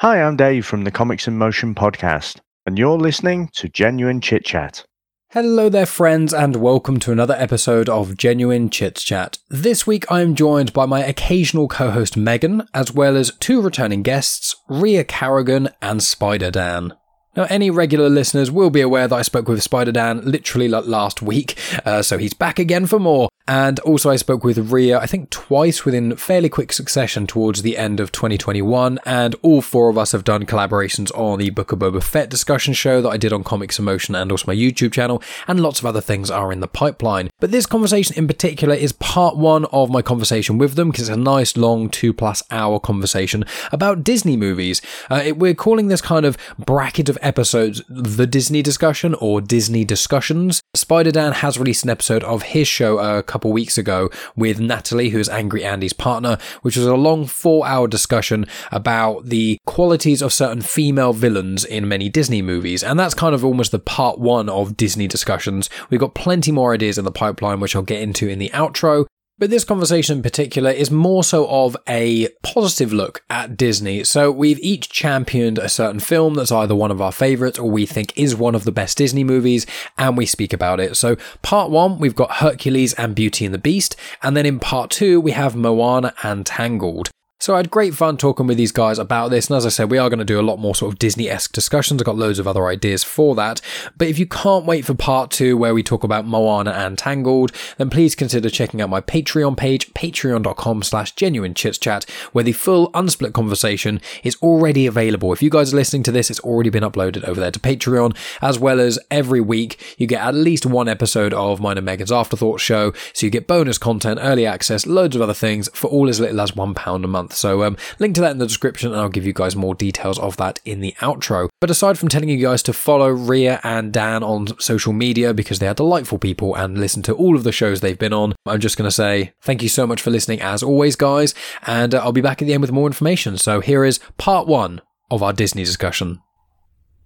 Hi, I'm Dave from the Comics in Motion podcast, and you're listening to Genuine Chit Chat. Hello there, friends, and welcome to another episode of Genuine Chit Chat. This week I am joined by my occasional co host Megan, as well as two returning guests, Ria Carrigan and Spider Dan. Now, any regular listeners will be aware that I spoke with Spider Dan literally last week, uh, so he's back again for more. And also, I spoke with Ria, I think twice within fairly quick succession towards the end of 2021. And all four of us have done collaborations on the Book of Boba Fett discussion show that I did on Comics in Motion and also my YouTube channel. And lots of other things are in the pipeline. But this conversation in particular is part one of my conversation with them because it's a nice long two plus hour conversation about Disney movies. Uh, it, we're calling this kind of bracket of episodes the Disney discussion or Disney discussions. Spider Dan has released an episode of his show a couple weeks ago with Natalie, who's Angry Andy's partner, which was a long four hour discussion about the qualities of certain female villains in many Disney movies. And that's kind of almost the part one of Disney discussions. We've got plenty more ideas in the pipeline, which I'll get into in the outro. But this conversation in particular is more so of a positive look at Disney. So we've each championed a certain film that's either one of our favorites or we think is one of the best Disney movies, and we speak about it. So part one, we've got Hercules and Beauty and the Beast, and then in part two, we have Moana and Tangled. So I had great fun talking with these guys about this, and as I said, we are going to do a lot more sort of Disney-esque discussions. I've got loads of other ideas for that. But if you can't wait for part two, where we talk about Moana and Tangled, then please consider checking out my Patreon page, patreon.com slash genuine chat, where the full unsplit conversation is already available. If you guys are listening to this, it's already been uploaded over there to Patreon, as well as every week you get at least one episode of mine and Megan's Afterthought show, so you get bonus content, early access, loads of other things for all as little as £1 a month month. So, um, link to that in the description, and I'll give you guys more details of that in the outro. But aside from telling you guys to follow Ria and Dan on social media because they are delightful people and listen to all of the shows they've been on, I'm just going to say thank you so much for listening as always, guys, and uh, I'll be back at the end with more information. So, here is part one of our Disney discussion.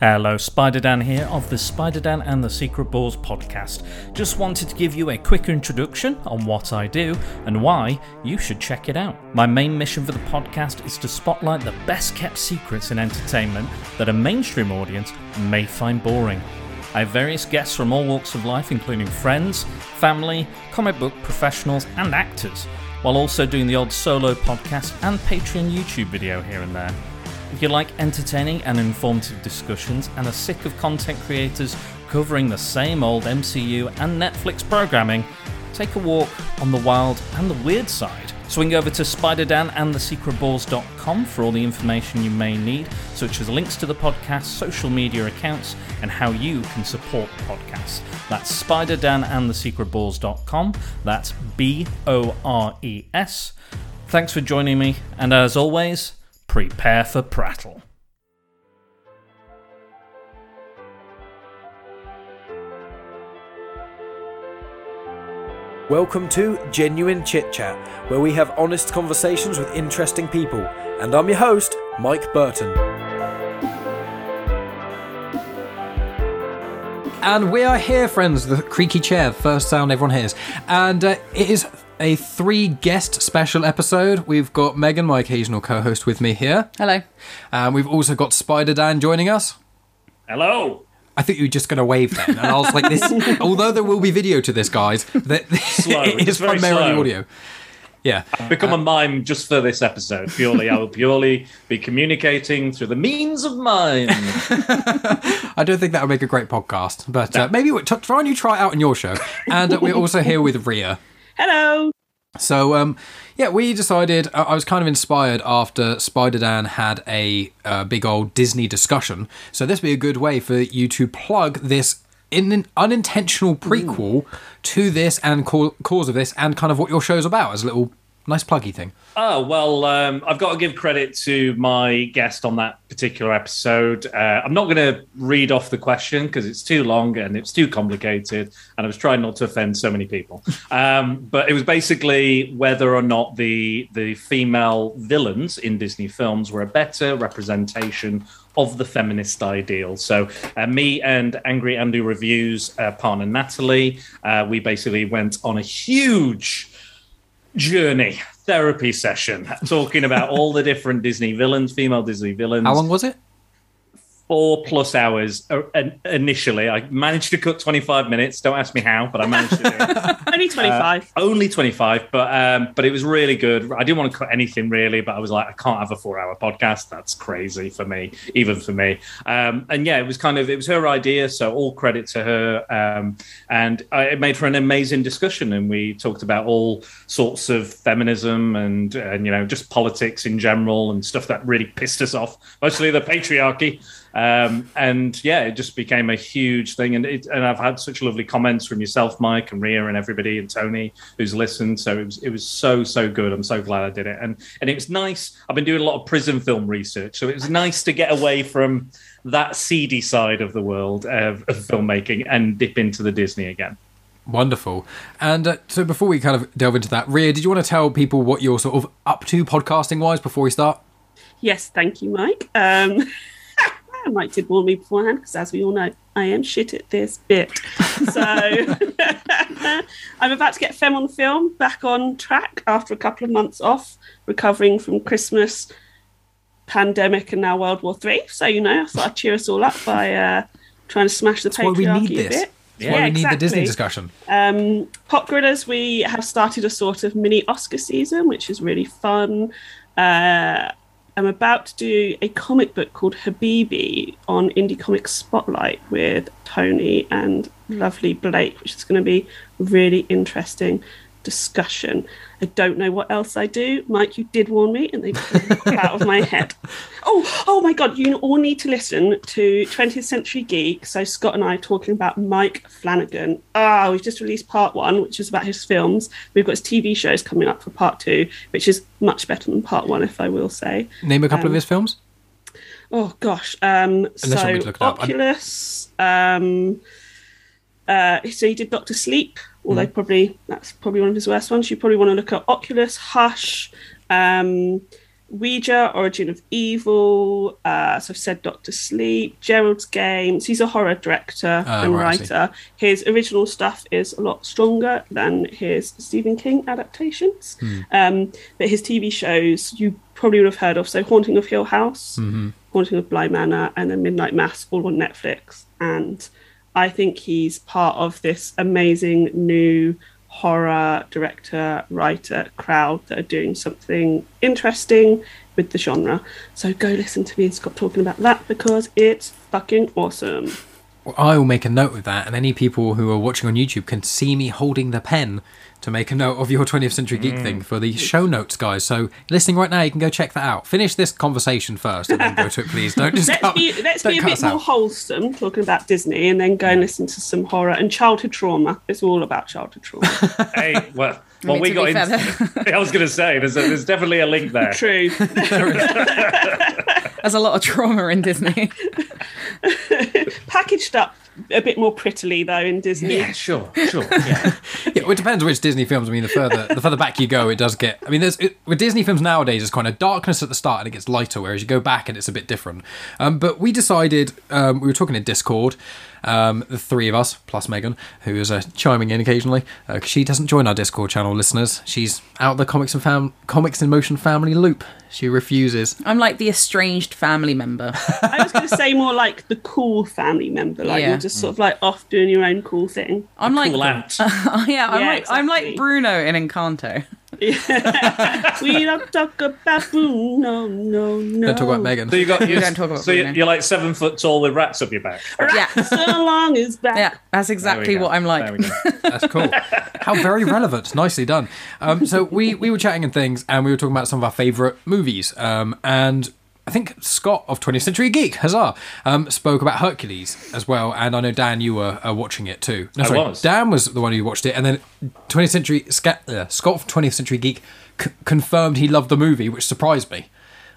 Hello, Spider Dan here of the Spider Dan and the Secret Bores podcast. Just wanted to give you a quick introduction on what I do and why you should check it out. My main mission for the podcast is to spotlight the best kept secrets in entertainment that a mainstream audience may find boring. I have various guests from all walks of life, including friends, family, comic book professionals, and actors, while also doing the odd solo podcast and Patreon YouTube video here and there. If you like entertaining and informative discussions and are sick of content creators covering the same old MCU and Netflix programming, take a walk on the wild and the weird side. Swing over to SpiderDan and thesecretbores.com for all the information you may need, such as links to the podcast, social media accounts, and how you can support the podcast. That's SpiderDan and thesecretbores.com. That's B O R E S. Thanks for joining me, and as always, prepare for prattle. Welcome to Genuine Chit Chat, where we have honest conversations with interesting people. And I'm your host, Mike Burton. And we are here, friends. The creaky chair, first sound everyone hears. And uh, it is a three guest special episode. We've got Megan, my occasional co host, with me here. Hello. And we've also got Spider Dan joining us. Hello! I think you were just going to wave then. And I was like, this, although there will be video to this, guys, that Slow, it is primarily slow. audio. Yeah. I've become a mime just for this episode. Purely, I will purely be communicating through the means of mime. I don't think that would make a great podcast, but uh, maybe we- t- try and you try it out in your show. And uh, we're also here with Ria. Hello. So, um, yeah, we decided. I I was kind of inspired after Spider Dan had a uh, big old Disney discussion. So this would be a good way for you to plug this in an unintentional prequel to this and ca- cause of this, and kind of what your show's about as a little nice pluggy thing. Oh, well, um, I've got to give credit to my guest on that particular episode. Uh, I'm not going to read off the question because it's too long and it's too complicated, and I was trying not to offend so many people. Um, but it was basically whether or not the the female villains in Disney films were a better representation of the feminist ideal. So, uh, me and Angry Andy Reviews, uh, partner Natalie, uh, we basically went on a huge journey therapy session talking about all the different Disney villains, female Disney villains. How long was it? Four plus hours uh, initially. I managed to cut 25 minutes. Don't ask me how, but I managed to do it. only 25. Uh, only 25, but um, but it was really good. I didn't want to cut anything really, but I was like, I can't have a four hour podcast. That's crazy for me, even for me. Um, and yeah, it was kind of it was her idea, so all credit to her. Um, and I, it made for an amazing discussion, and we talked about all sorts of feminism and and you know just politics in general and stuff that really pissed us off, mostly the patriarchy. Um, and yeah, it just became a huge thing. And it, and I've had such lovely comments from yourself, Mike, and Ria, and everybody, and Tony who's listened. So it was it was so so good. I'm so glad I did it. And and it was nice. I've been doing a lot of prison film research, so it was nice to get away from that seedy side of the world of, of filmmaking and dip into the Disney again. Wonderful. And uh, so before we kind of delve into that, Ria, did you want to tell people what you're sort of up to podcasting wise before we start? Yes, thank you, Mike. Um, Mike did warn me beforehand because, as we all know, I am shit at this bit. So I'm about to get Femme on Film back on track after a couple of months off, recovering from Christmas, pandemic, and now World War Three. So you know, I thought I'd cheer us all up by uh, trying to smash the That's why we patriarchy need a bit. That's why we need the Disney discussion. Um, Pop Gorillas, we have started a sort of mini Oscar season, which is really fun. Uh, I'm about to do a comic book called Habibi on Indie Comics Spotlight with Tony and lovely Blake, which is going to be really interesting discussion. I don't know what else I do. Mike, you did warn me, and they out of my head. Oh, oh my God! You all need to listen to 20th Century Geek. So Scott and I are talking about Mike Flanagan. Ah, we've just released part one, which is about his films. We've got his TV shows coming up for part two, which is much better than part one, if I will say. Name a couple of Um, his films. Oh gosh. Um, Unless you want me to so look it up. Oculus. Um, uh, so he did Doctor Sleep, although Mm. probably that's probably one of his worst ones. You probably want to look at Oculus, Hush, um, Ouija, Origin of Evil. Uh, so I've said Doctor Sleep, Gerald's Games. He's a horror director Oh, and right, writer. His original stuff is a lot stronger than his Stephen King adaptations. Hmm. Um, but his TV shows you probably would have heard of. So Haunting of Hill House, Mm-hmm. Haunting of Bly Manor, and then Midnight Mass, all on Netflix. And I think he's part of this amazing new horror director, writer crowd that are doing something interesting with the genre. So go listen to me and Scott talking about that because it's fucking awesome. Well, I will make a note of that, and any people who are watching on YouTube can see me holding the pen to make a note of your 20th Century Geek Mm. thing for the show notes, guys. So, listening right now, you can go check that out. Finish this conversation first, and then go to it, please. Don't just Let's cut, be let's don't be a bit more out. wholesome talking about Disney and then go and listen to some horror and childhood trauma. It's all about childhood trauma. Hey, well, well we got into, fair, I was going to say, there's, a, there's definitely a link there. True. There's a lot of trauma in Disney. Packaged up a bit more prettily though in Disney. Yeah, sure, sure. Yeah. Yeah, well, it depends which Disney films. I mean, the further the further back you go, it does get. I mean, there's it, with Disney films nowadays, it's kind of darkness at the start and it gets lighter, whereas you go back and it's a bit different. Um, but we decided um, we were talking in Discord, um, the three of us plus Megan, who is uh, chiming in occasionally because she doesn't join our Discord channel. Listeners, she's out the comics and fam- comics in motion family loop. She refuses. I'm like the estranged family member. I was going to say more like the cool family member, like Yeah. you're just sort of like off doing your own cool thing. I'm like, Cool ant. Oh, yeah, I'm Yeah, like, I'm like. Bruno in Encanto. we don't talk about boom, no, no, no. Don't talk about Megan. So you got you don't talk about So you're, Bruno. you're like seven foot tall with rats up your back. Yeah, So long is back. yeah, that's exactly what I'm There we like. go. That's cool. How very relevant. Nicely done. Um, so we we were chatting and things, and we were talking about some of our favourite movies. Um, and I think Scott of 20th Century Geek, huzzah, um, spoke about Hercules as well. And I know Dan, you were uh, watching it too. No, I sorry, was. Dan was the one who watched it, and then 20th Century uh, Scott of 20th Century Geek c- confirmed he loved the movie, which surprised me.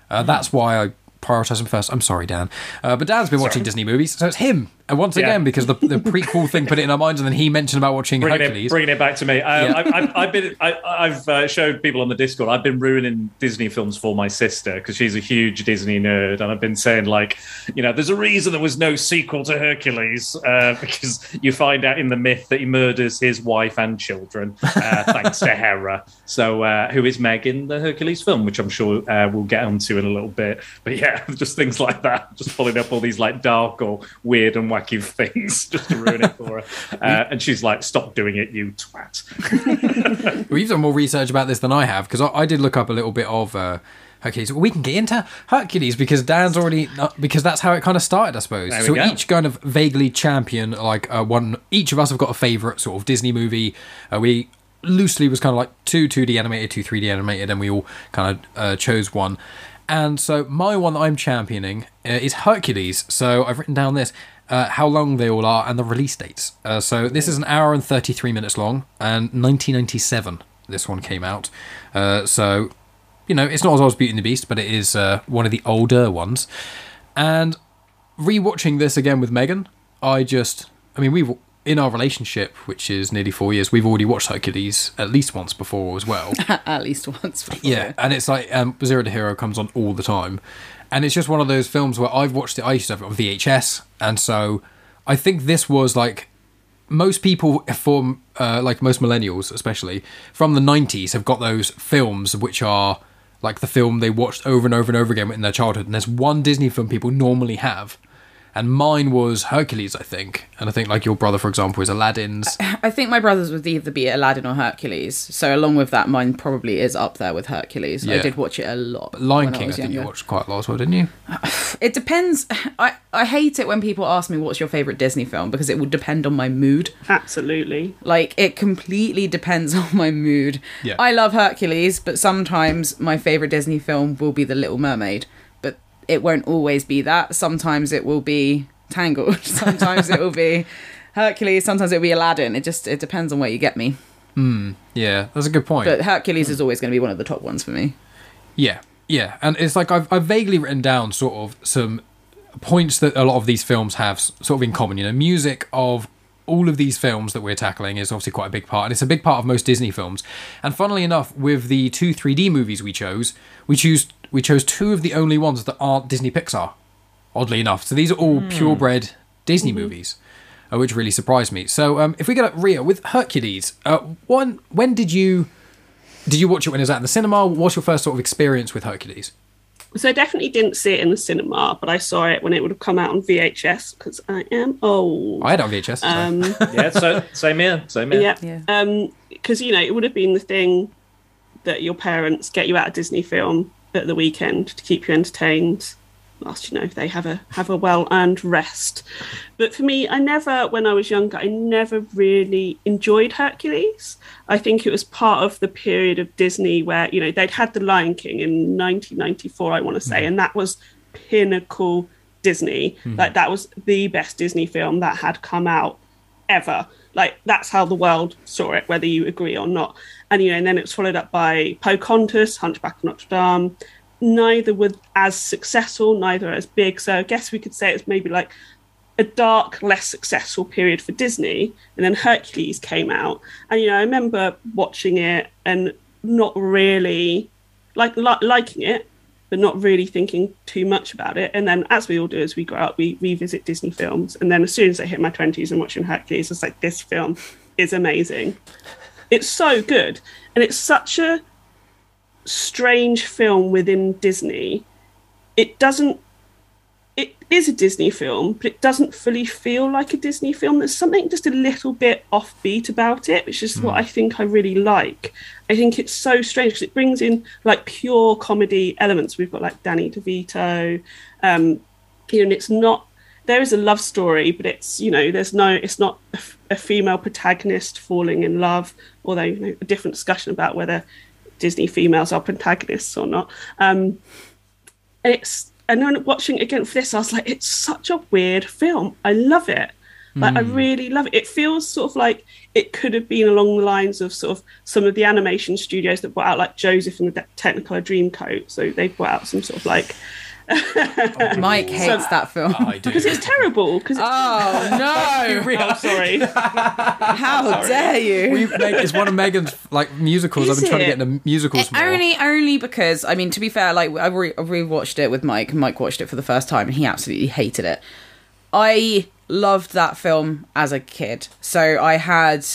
Uh, that's why I prioritize him first. I'm sorry, Dan. Uh, but Dan's been watching Disney movies, so it's him. And once Yeah. again, because the, the prequel thing put it in our minds, and then he mentioned about watching bringing Hercules. it, bringing it back to me. Uh, Yeah. I, I've, I've been, I, I've uh, showed people on the Discord. I've been ruining Disney films for my sister because she's a huge Disney nerd, and I've been saying like, you know, there's a reason there was no sequel to Hercules uh, because you find out in the myth that he murders his wife and children uh, thanks to Hera. So, uh, who is Meg in the Hercules film, which I'm sure uh, we'll get onto in a little bit. But yeah, just things like that, just pulling up all these like dark or weird and wacky things just to ruin it for her. Uh, and she's like, "Stop doing it, you twat." We've done more research about this than I have because I, I did look up a little bit of uh, Hercules. We can get into Hercules because Dan's already uh, because that's how it kind of started, I suppose. So go. each kind of vaguely champion like uh, one. Each of us have got a favorite sort of Disney movie. Uh, we loosely was kind of like two 2D animated, two 3D animated, and we all kind of uh, chose one. And so my one that I'm championing uh, is Hercules. So I've written down this. Uh, how long they all are and the release dates. Uh, so this is an hour and 33 minutes long, and 1997 this one came out. Uh, so you know, it's not as old as Beauty and the Beast, but it is uh, one of the older ones. And rewatching this again with Megan, I just, I mean, we've in our relationship, which is nearly four years, we've already watched Hercules at least once before as well. At least once. Before. yeah, and it's like um, Zero to Hero comes on all the time, and it's just one of those films where I've watched it. I used to have it on VHS, and so I think this was like most people from uh, like most millennials especially from the 90s have got those films which are like the film they watched over and over and over again in their childhood and there's one disney film people normally have and mine was hercules i think and i think like your brother for example is aladdin's I think my brothers would either be Aladdin or Hercules. So along with that, mine probably is up there with Hercules. I did watch it a lot. lion when king i, was think you younger. watched quite a lot as well didn't you It depends. I, I hate it when people ask me what's your favorite Disney film because it will depend on my mood. Absolutely. Like it completely depends on my mood. Yeah. I love Hercules, but sometimes my favorite Disney film will be The Little Mermaid. It won't always be that. Sometimes it will be Tangled. Sometimes it will be Hercules. Sometimes it will be Aladdin. It just it depends on where you get me. Hmm. yeah that's a good point But Hercules is hmm. always going to be one of the top ones for me. Yeah, yeah, and it's like I've I've vaguely written down sort of some points that a lot of these films have sort of in common. You know, music of all of these films that we're tackling is obviously quite a big part, and it's a big part of most Disney films. And funnily enough, with the two 3D movies we chose, we choose we chose two of the only ones that aren't Disney Pixar. Oddly enough, so these are all purebred Disney movies. uh, Which really surprised me. So, um, if we get up Ria with Hercules, uh, one when did you did you watch it when it was out in the cinema? What's your first sort of experience with Hercules? So I definitely didn't see it in the cinema, but I saw it when it would have come out on VHS because I am old. I had it on VHS. Um, yeah, so same here, same here. yeah. Yeah. Um, because you know it would have been the thing that your parents get you out of Disney film at the weekend to keep you entertained. Whilst you know they have a have a well earned rest, but for me, I never, when I was younger, I never really enjoyed Hercules. I think it was part of the period of Disney where you know they'd had The Lion King in 1994, I want to say, mm-hmm. and that was pinnacle Disney. Mm-hmm. Like that was the best Disney film that had come out ever. Like that's how the world saw it, whether you agree or not. And you know, and then it was followed up by Pocahontas, Hunchback of Notre Dame. Neither were as successful, neither as big. So I guess we could say it's maybe like a dark, less successful period for Disney. And then Hercules came out, and you know, I remember watching it and not really like li- liking it, but not really thinking too much about it. And then, as we all do as we grow up, we revisit Disney films. And then, as soon as I hit my twenties and watching Hercules, it's like this film is amazing. It's so good, and it's such a strange film within Disney. It doesn't. It is a Disney film, but it doesn't fully feel like a Disney film. There's something just a little bit offbeat about it, which is what I think I really like. I think it's so strange because it brings in like pure comedy elements. We've got like Danny DeVito, um, you know, and it's not. There is a love story, but it's you know, there's no. It's not a, f- a female protagonist falling in love, although you know, a different discussion about whether Disney females are protagonists or not. Um, and it's and then watching it again for this, I was like, it's such a weird film. I love it. Like I hmm. really love it. It feels sort of like it could have been along the lines of sort of some of the animation studios that brought out like Joseph and the De- Technicolor Dreamcoat. So they brought out some sort of like Mike hates that film. I do. Because it's terrible. Because it's Oh no! oh, sorry. How dare you? We it's one of Megan's like musicals. I've Is been trying to get into musicals more. Only, only because I mean, to be fair, like I re- I rewatched it with Mike. Mike watched it for the first time, and he absolutely hated it. I loved that film as a kid, so I had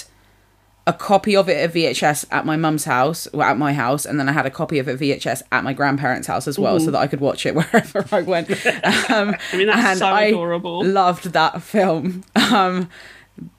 a copy of it at VHS at my mum's house, well, at my house, and then I had a copy of it VHS at my grandparents' house as well, so that I could watch it wherever I went. Um, I mean, that's and so I adorable. loved that film. Um,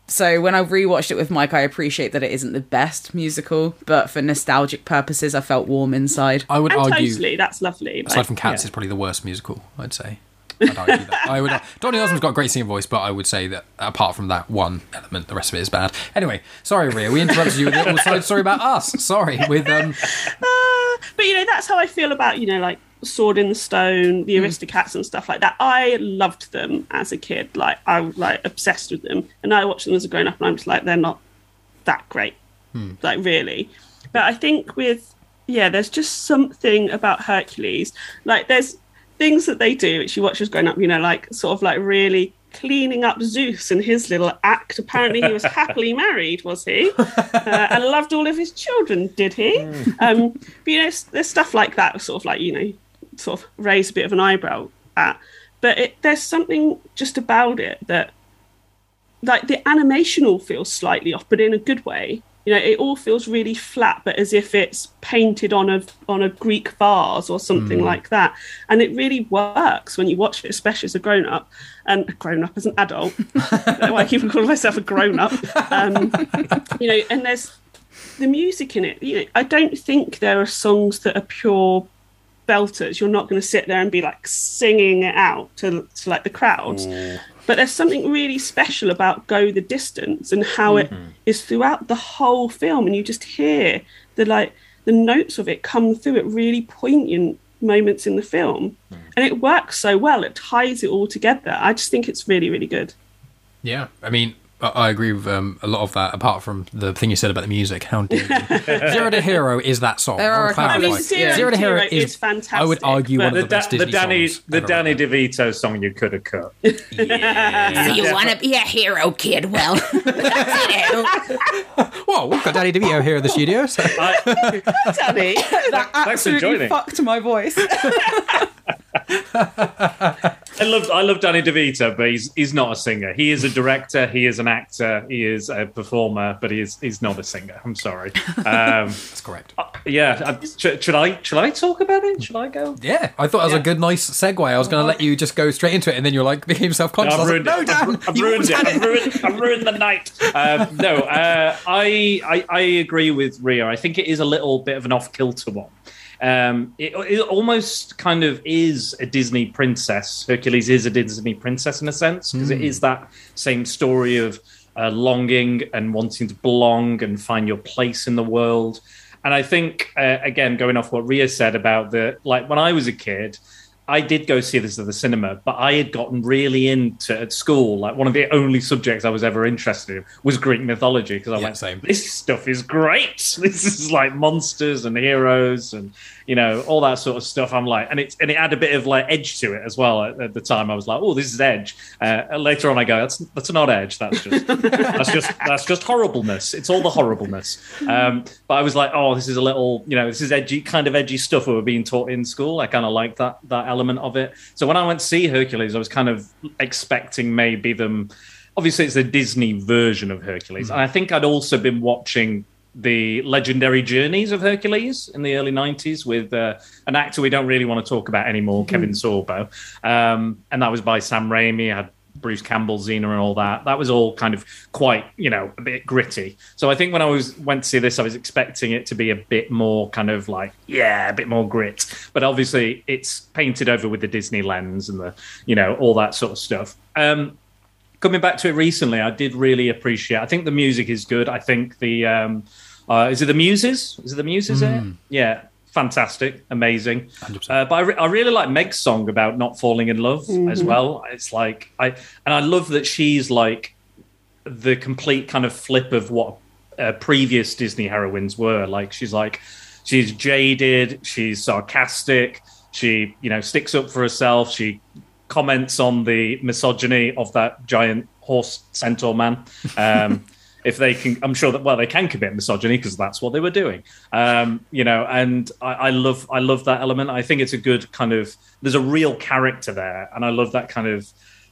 so when I rewatched it with Mike, I appreciate that it isn't the best musical, but for nostalgic purposes, I felt warm inside. I would and argue, totally, that's lovely. aside Like, from Cats, it's probably the worst musical. I'd say. I'd argue that. I would. Donny Osmond's got a great singing voice, but I would say that apart from that one element, the rest of it is bad. Anyway, sorry, Ria, we interrupted you with a little side story about us. Sorry, with um, but you know, that's how I feel about you know, like Sword in the Stone, Hmm. the Aristocats, and stuff like that. I loved them as a kid. Like I was like obsessed with them, and I watched them as a grown up, and I'm just like, they're not that great, Hmm. like really. But I think with yeah, there's just something about Hercules. Like there's things that they do which you watch as grown up. You know, like sort of like really cleaning up Zeus and his little act. Apparently, he was happily married, was he? Uh, and loved all of his children, did he? Um, but you know, there's stuff like that, sort of like you know, sort of raise a bit of an eyebrow at. But it, there's something just about it that, like the animation all feels slightly off, but in a good way. You know, it all feels really flat, but as if it's painted on a on a Greek vase or something like that. And it really works when you watch it, especially as a grown up and a grown up as an adult. I keep calling myself a grown up. Um, you know, and there's the music in it. You know, I don't think there are songs that are pure belters. You're not going to sit there and be like singing it out to, to like the crowds. But there's something really special about Go the Distance and how it mm-hmm. is throughout the whole film, and you just hear the like the notes of it come through at really poignant moments in the film, mm. and it works so well. It ties it all together. I just think it's really, really good. yeah. I mean, I, I agree with um, a lot of that. Apart from the thing you said about the music, how dare you? Zero to Hero is that song. There are wanna a couple I mean, clarify. Zero, Zero to Hero is, is fantastic. I would argue one but- of The, the best da- the Disney Danny songs the Danny written. DeVito song you could have cut. Do you want to be a hero, kid? Well, Well, we've got Danny DeVito here in the studio. So. Danny. that absolutely fucked my voice. I love I love Danny DeVito, but he's he's not a singer. He is a director. He is an actor. He is a performer, but he is he's not a singer. I'm sorry. Um, That's correct. yeah, I, should, should I should I talk about it? Should I go? Yeah, I thought it was a good, nice segue. I was going to let you just go straight into it, and then you're like became self-conscious. I I've was ruined like, it. no, Dan, I've, I've ruined it. I've ruined, I've ruined the night. Um, no, uh, I, I I agree with Ria. I think it is a little bit of an off kilter one. Um, it, it almost kind of is a Disney princess. Hercules is a Disney princess in a sense because it is that same story of uh, longing and wanting to belong and find your place in the world. And I think uh, again, going off what Ria said about the like when I was a kid, I did go see this at the cinema, but I had gotten really into at school. Like one of the only subjects I was ever interested in was Greek mythology because I Yeah, went, same. "This stuff is great. This is like monsters and heroes and you know all that sort of stuff." I'm like, and it's and it had a bit of like edge to it as well. At, at the time, I was like, "Oh, this is edge." Uh, later on, I go, "That's that's not edge. That's just that's just that's just horribleness. It's all the horribleness." Um, but I was like, "Oh, this is a little, you know, this is edgy, kind of edgy stuff we were being taught in school." I kind of like that that element of it. So when I went to see Hercules, I was kind of expecting maybe them. Obviously, it's a Disney version of Hercules, and I think I'd also been watching the legendary journeys of Hercules in the early 90s with uh, an actor we don't really want to talk about anymore, Kevin Sorbo. Um, and that was by Sam Raimi, had Bruce Campbell, Xena, and all that. That was all kind of quite, you know, a bit gritty. So I think when I was went to see this, I was expecting it to be a bit more kind of like, yeah, a bit more grit. But obviously, it's painted over with the Disney lens and the, you know, all that sort of stuff. Um, coming back to it recently, I did really appreciate. I think the music is good. I think the um, uh, is it the Muses? Is it the Muses? There, yeah, fantastic, amazing. 100%. Uh, but I, re- I really like Meg's song about not falling in love as well. It's like I and I love that she's like the complete kind of flip of what uh, previous Disney heroines were. Like she's like she's jaded, she's sarcastic, She, you know, sticks up for herself. She comments on the misogyny of that giant horse centaur man. Um, if they can, I'm sure that well they can commit misogyny because that's what they were doing. Um, you know, and I, I love I love that element. I think it's a good kind of there's a real character there, and I love that kind of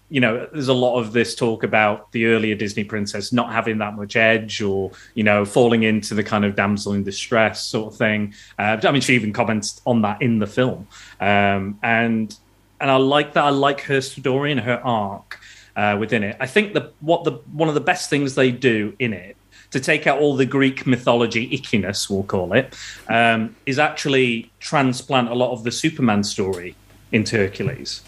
you know, there's a lot of this talk about the earlier Disney princess not having that much edge or, you know, falling into the kind of damsel in distress sort of thing. Uh, I mean, she even comments on that in the film. Um, and and I like that. I like her story and her arc uh, within it. I think the what the one of the best things they do in it to take out all the Greek mythology ickiness, we'll call it, um, is actually transplant a lot of the Superman story into Hercules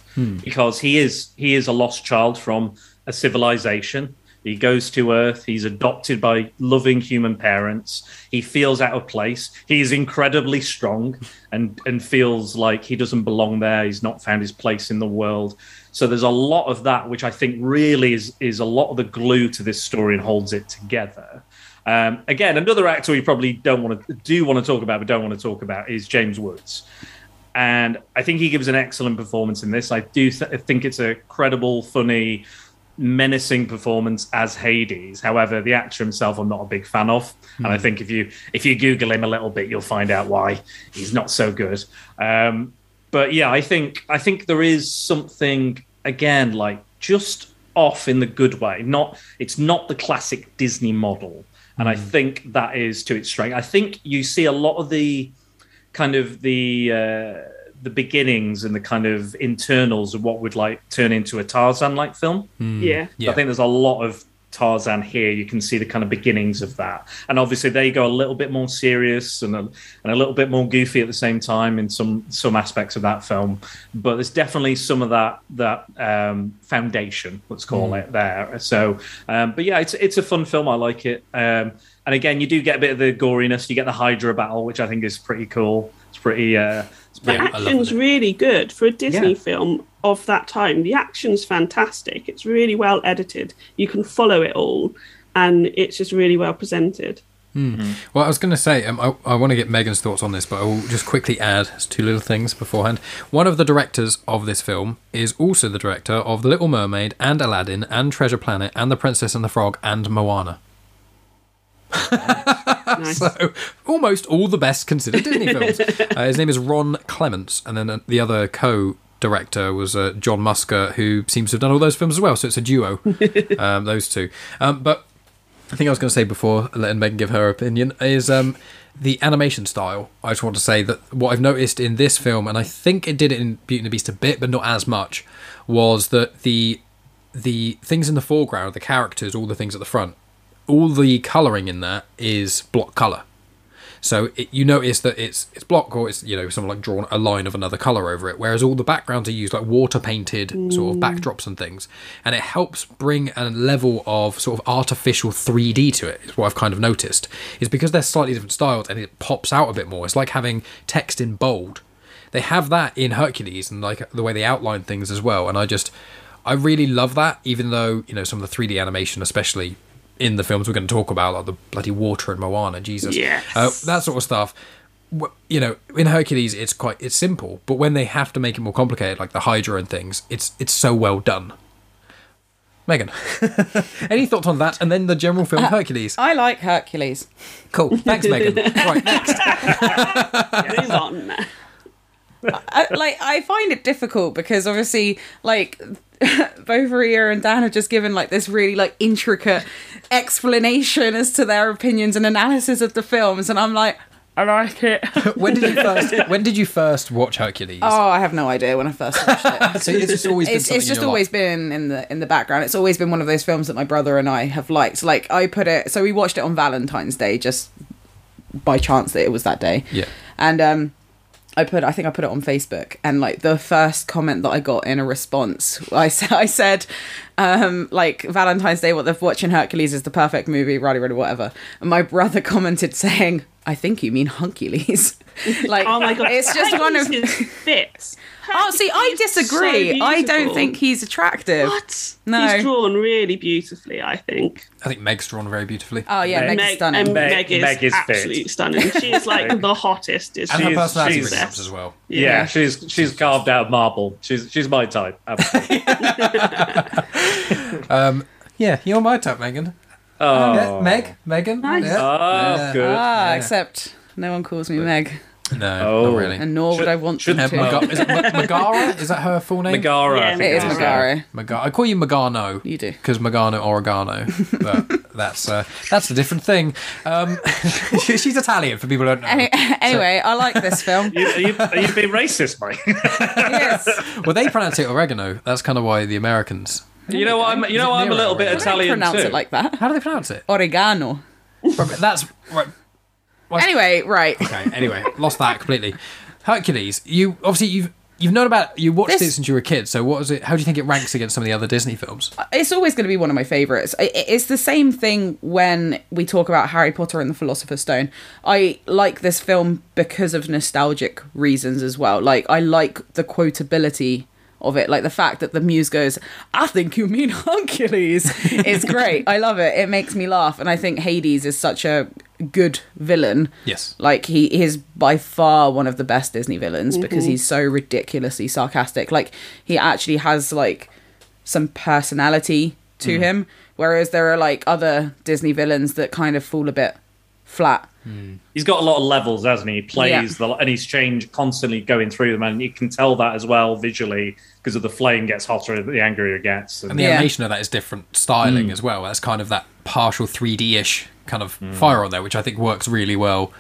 because he is he is a lost child from a civilization. He goes to Earth. He's adopted by loving human parents. He feels out of place. He is incredibly strong and and feels like he doesn't belong there. He's not found his place in the world. So there's a lot of that, which I think really is is a lot of the glue to this story and holds it together. Um, again, another actor we probably don't want to do want to talk about, but don't want to talk about is James Woods and I think he gives an excellent performance in this. I do th- think it's a credible, funny, menacing performance as Hades. However, the actor himself, I'm not a big fan of, and I think if you if you Google him a little bit, you'll find out why he's not so good. Um, but yeah, I think I think there is something again like just off in the good way. Not it's not the classic Disney model, and I think that is to its strength. I think you see a lot of the kind of the uh, the beginnings and the kind of internals of what would like turn into a Tarzan like film. Yeah. Yeah. I think there's a lot of Tarzan here. You can see the kind of beginnings of that, and obviously they go a little bit more serious and a, and a little bit more goofy at the same time in some some aspects of that film. But there's definitely some of that that um, foundation, let's call it there. So, um, but yeah, it's it's a fun film. I like it. Um, and again, you do get a bit of the goriness. You get the Hydra battle, which I think is pretty cool. It's pretty. Uh, it's The pretty I love action's really good for a Disney Yeah. film of that time. The action's fantastic. It's really well edited. You can follow it all, and it's just really well presented. Well, I was going to say, um, I, I want to get Megan's thoughts on this, but I will just quickly add as two little things beforehand. One of the directors of this film is also the director of The Little Mermaid and Aladdin and Treasure Planet and The Princess and the Frog and Moana. Nice. So almost all the best considered Disney films. Uh, his name is Ron Clements, and then uh, the other co-director was uh, John Musker, who seems to have done all those films as well. So it's a duo, um, those two. Um, but I think I was going to say before letting Megan give her opinion is um, the animation style. I just want to say that what I've noticed in this film, and I think it did it in Beauty and the Beast a bit, but not as much, was that the the things in the foreground, the characters, all the things at the front, all the colouring in that is block colour. So it, you notice that it's it's block or it's you know someone like drawn a line of another color over it, whereas all the backgrounds are used like water painted sort of mm. backdrops and things, and it helps bring a level of sort of artificial 3D to it. Is what I've kind of noticed is because they're slightly different styles and it pops out a bit more. It's like having text in bold. They have that in Hercules and like the way they outline things as well, and I just I really love that. Even though you know some of the 3D animation, especially in the films we're going to talk about, like the bloody water and Moana, Jesus, Yes. uh, that sort of stuff. You know, in Hercules, it's quite it's simple, but when they have to make it more complicated, like the Hydra and things, it's it's so well done. Megan, any thoughts on that? And then the general film Hercules. I like Hercules. Cool, thanks, Megan. Right, next. Move on. I, like I find it difficult because obviously like both Ria and Dan have just given like this really like intricate explanation as to their opinions and analysis of the films and I'm like I like it. When did you first? When did you first watch Hercules? oh, I have no idea when I first watched it. so it's just always been it's, it's just always life. been in the in the background. It's always been one of those films that my brother and I have liked. Like I put it, so we watched it on Valentine's Day just by chance that it was that day. Yeah. And um, I put, I think I put it on Facebook, and like the first comment that I got in a response, I said, I said, um, like Valentine's Day, what they're watching Hercules is the perfect movie, ruddy ruddy whatever. And my brother commented saying, I think you mean Huncules. like, Oh my god! it's just one of. Hercules fits. Oh, see, I Hercules is so disagree. I don't think he's attractive. What? No. He's drawn really beautifully. I think. I think Meg's drawn very beautifully. Oh yeah, Meg- Meg's Meg, stunning. and Meg- Meg, is, Meg is fit. absolutely stunning. She is like the hottest. Is and she? her personality she's- really helps as well. Yeah, she's she's carved out of marble. She's she's my type. Absolutely. Um, yeah, you're my type, Megan. Oh, Yeah, Meg, Megan. Nice. Yeah. Oh, Yeah. good. ah, Yeah. except no one calls me Meg, No, Oh. not really. and nor would I want should- them Uh, to. Maga- is it Ma- Megara? Is that her full name? Megara. I Yeah, it is yeah. Megara. I call you Magano. You do. Because Magano oregano, but that's uh, that's a different thing. Um, she's Italian for people who don't know. Any- anyway, I like this film. You, are, you, are you being racist, Mike? yes. Well, they pronounce it oregano. That's kind of why the Americans. You know, I'm you know, Is I'm a little bit Nero? I don't Italian pronounce too. it like that. How do they pronounce it? Oregano. Right, but that's right. What's- Anyway, right. Okay. Anyway, lost that completely. Hercules. You obviously you've you've known about you watched This- it since you were a kid. So what is it? How do you think it ranks against some of the other Disney films? Uh, it's always going to be one of my favorites. I- I- It's the same thing when we talk about Harry Potter and the Philosopher's Stone. I like this film because of nostalgic reasons as well. Like I like the quotability of it, like the fact that the muse goes, "I think you mean Hercules." It's great. I love it. It makes me laugh, and I think Hades is such a good villain. Yes. Like he is by far one of the best Disney villains mm-hmm. because he's so ridiculously sarcastic. Like he actually has like some personality to mm. him, whereas there are like other Disney villains that kind of fall a bit flat. Hmm. He's got a lot of levels, hasn't he? He plays Yeah. the and he's changed constantly going through them, and you can tell that as well visually because of the flame gets hotter the angrier it gets. And And the Yeah. animation of that is different styling hmm. as well. That's kind of that partial 3D ish kind of hmm. fire on there, which I think works really well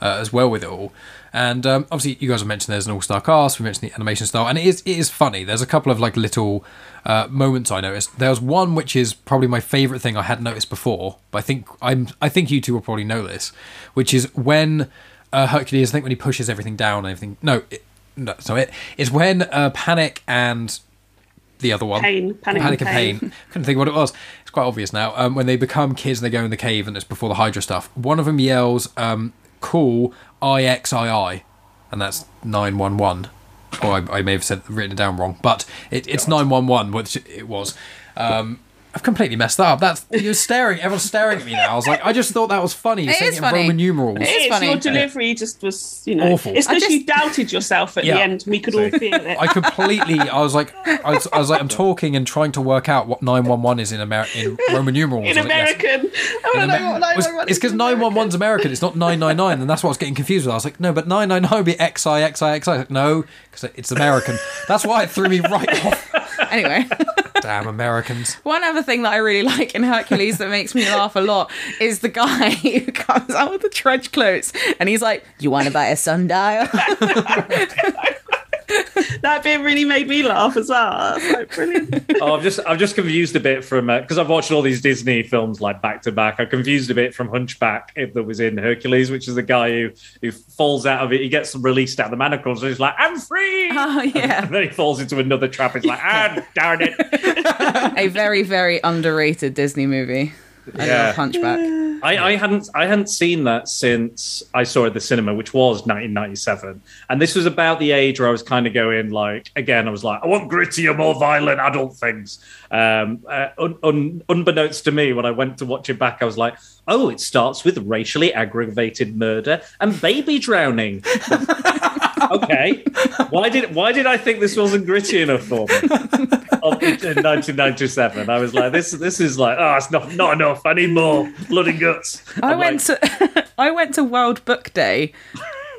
uh, as well with it all. And um, obviously, you guys have mentioned there's an all star cast. We mentioned the animation style, and it is it is funny. There's a couple of like little uh, moments I noticed. There was one which is probably my favorite thing I hadn't noticed before, but I think I'm I think you two will probably know this, which is when uh, Hercules. I think when he pushes everything down and everything. No, it, no, so it is when uh, Panic and the other one. Pain. Panic and and Pain. Couldn't think what it was. It's quite obvious now. Um, when they become kids and they go in the cave and it's before the Hydra stuff, one of them yells, um, "Call IXII," and that's nine one one. Or I, I may have said written it down wrong, but it, it's nine one one, which it was. Um, I've completely messed that up. That's you're staring. Everyone's staring at me now. I was like, I just thought that was funny. You're It saying is it in funny. Roman numerals. It is It's funny. your delivery just was, you know, Awful. It's I because just- you doubted yourself at Yeah. the end. We could all feel it. I completely. I was like, I was, I was like, I'm talking and trying to work out what nine one one is in Amer- in Roman numerals. in I like, yes. American. Oh, I In don't know Amer- what was- 911 it's because is in 911's American. It's not 999, and that's what I was getting confused with. I was like, no, but 999 would be XI, XI, XI. Like, no, because it's American. That's why it threw me right off. Anyway, Damn Americans. one other thing that I really like in Hercules that makes me laugh a lot is the guy who comes out with the trench coats and he's like, "You want to buy a sundial?" That bit really made me laugh as well. That's like brilliant. oh, I've just I've just confused a bit from because I've watched all these Disney films like back to back. I confused a bit from Hunchback if that was in Hercules, which is the guy who who falls out of it. He gets released out of the manacles and he's like, "I'm free." oh yeah, And then he falls into another trap. He's like, "Ah, darn it!" a very very underrated Disney movie. I Yeah. love Hunchback. I, I hadn't I hadn't seen that since I saw it at the cinema, which was 1997, and this was about the age where I was kind of going like again. I was like, I want grittier, more violent adult things. Um, uh, un, un, unbeknownst to me, when I went to watch it back, I was like, oh, it starts with racially aggravated murder and baby drowning. okay, why did why did I think this wasn't gritty enough for me? In 1997, I was like, this this is like, oh, it's not not enough. I need more blood and guts. I I'm went like, to I went to World Book Day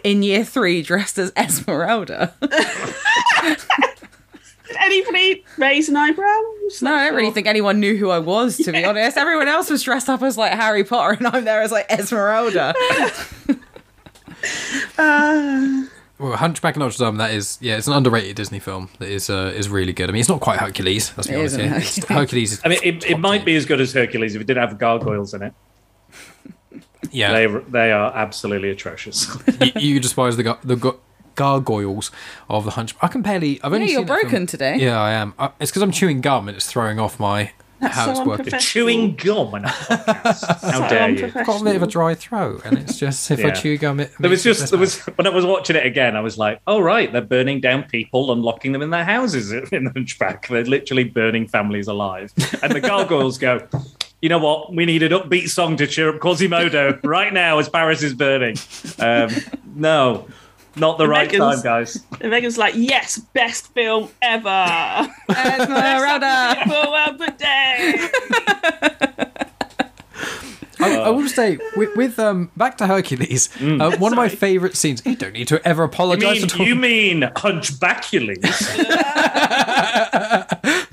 in year three dressed as Esmeralda. Did anybody raise an eyebrow? No, I don't really think anyone knew who I was, to be honest. Everyone else was dressed up as like Harry Potter, and I'm there as like Esmeralda. Uh, Well, Hunchback of Notre Dame. That is, yeah, it's an underrated Disney film that is uh, is really good. I mean, it's not quite Hercules. Let's be It honest isn't here. It's- Hercules. Is I mean, it, it might tier. be as good as Hercules if it didn't have gargoyles in it. Yeah, They they are absolutely atrocious. you, you despise the gar- the gar- gargoyles of the Hunchback. I can barely. I've only Yeah, you're seen film- broken today. Yeah, I am. Uh, it's because I'm chewing gum and it's throwing off my That's how so it's working. Chewing gum on a podcast. How So dare you? I've got a bit of a dry throat, and it's just if I chew gum, it There was just there was when I was watching it again, I was like, "Oh right, they're burning down people and locking them in their houses in the Hunchback. They're literally burning families alive." And the gargoyles go, "You know what? We need an upbeat song to cheer up Quasimodo right now as Paris is burning." Um, no, not the right time, guys. And Megan's like, yes, best film ever. Esmeralda. For Albert Day. I, I will say with, with um back to Hercules, uh, one of my favourite scenes. You don't need to ever You apologise mean you mean Hunchbackules?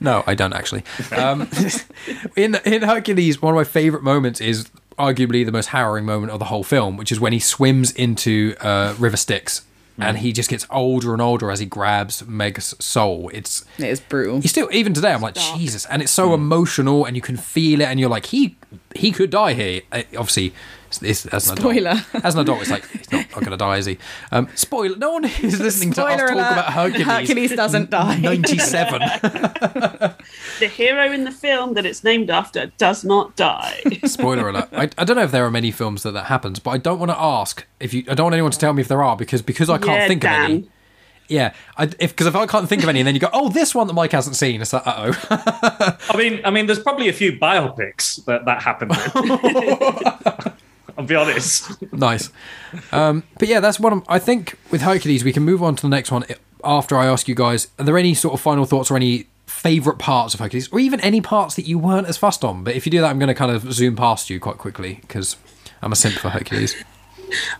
No, I don't actually. Um, in in Hercules, one of my favorite moments is arguably the most harrowing moment of the whole film, which is when he swims into uh, River Styx, and he just gets older and older as he grabs Meg's soul. It's It is brutal. you still even today. I'm like Jesus, and it's so emotional, and you can feel it, and you're like he he could die here. Uh, obviously, it's, it's, as an Spoiler. adult, as an adult, it's like he's not, not going to die, is he? Um, spoiler. No one is listening to us Spoiler talk alert. about Hercules. Hercules doesn't die. 97. The hero in the film that it's named after does not die. Spoiler alert. I, I don't know if there are many films that that happens, but I don't want to ask if you. I don't want anyone to tell me if there are because because I can't Yeah, think of any. Yeah, I, if because if I can't think of any, and then you go, oh, this one that Mike hasn't seen. It's like, uh oh. I mean, I mean, there's probably a few biopics that that happened. With. I'll be honest. nice. Um, but yeah, that's one. Of, I think with Hercules, we can move on to the next one after I ask you guys. Are there any sort of final thoughts or any favorite parts of Hercules, or even any parts that you weren't as fussed on? But if you do that, I'm going to kind of zoom past you quite quickly because I'm a simp for Hercules.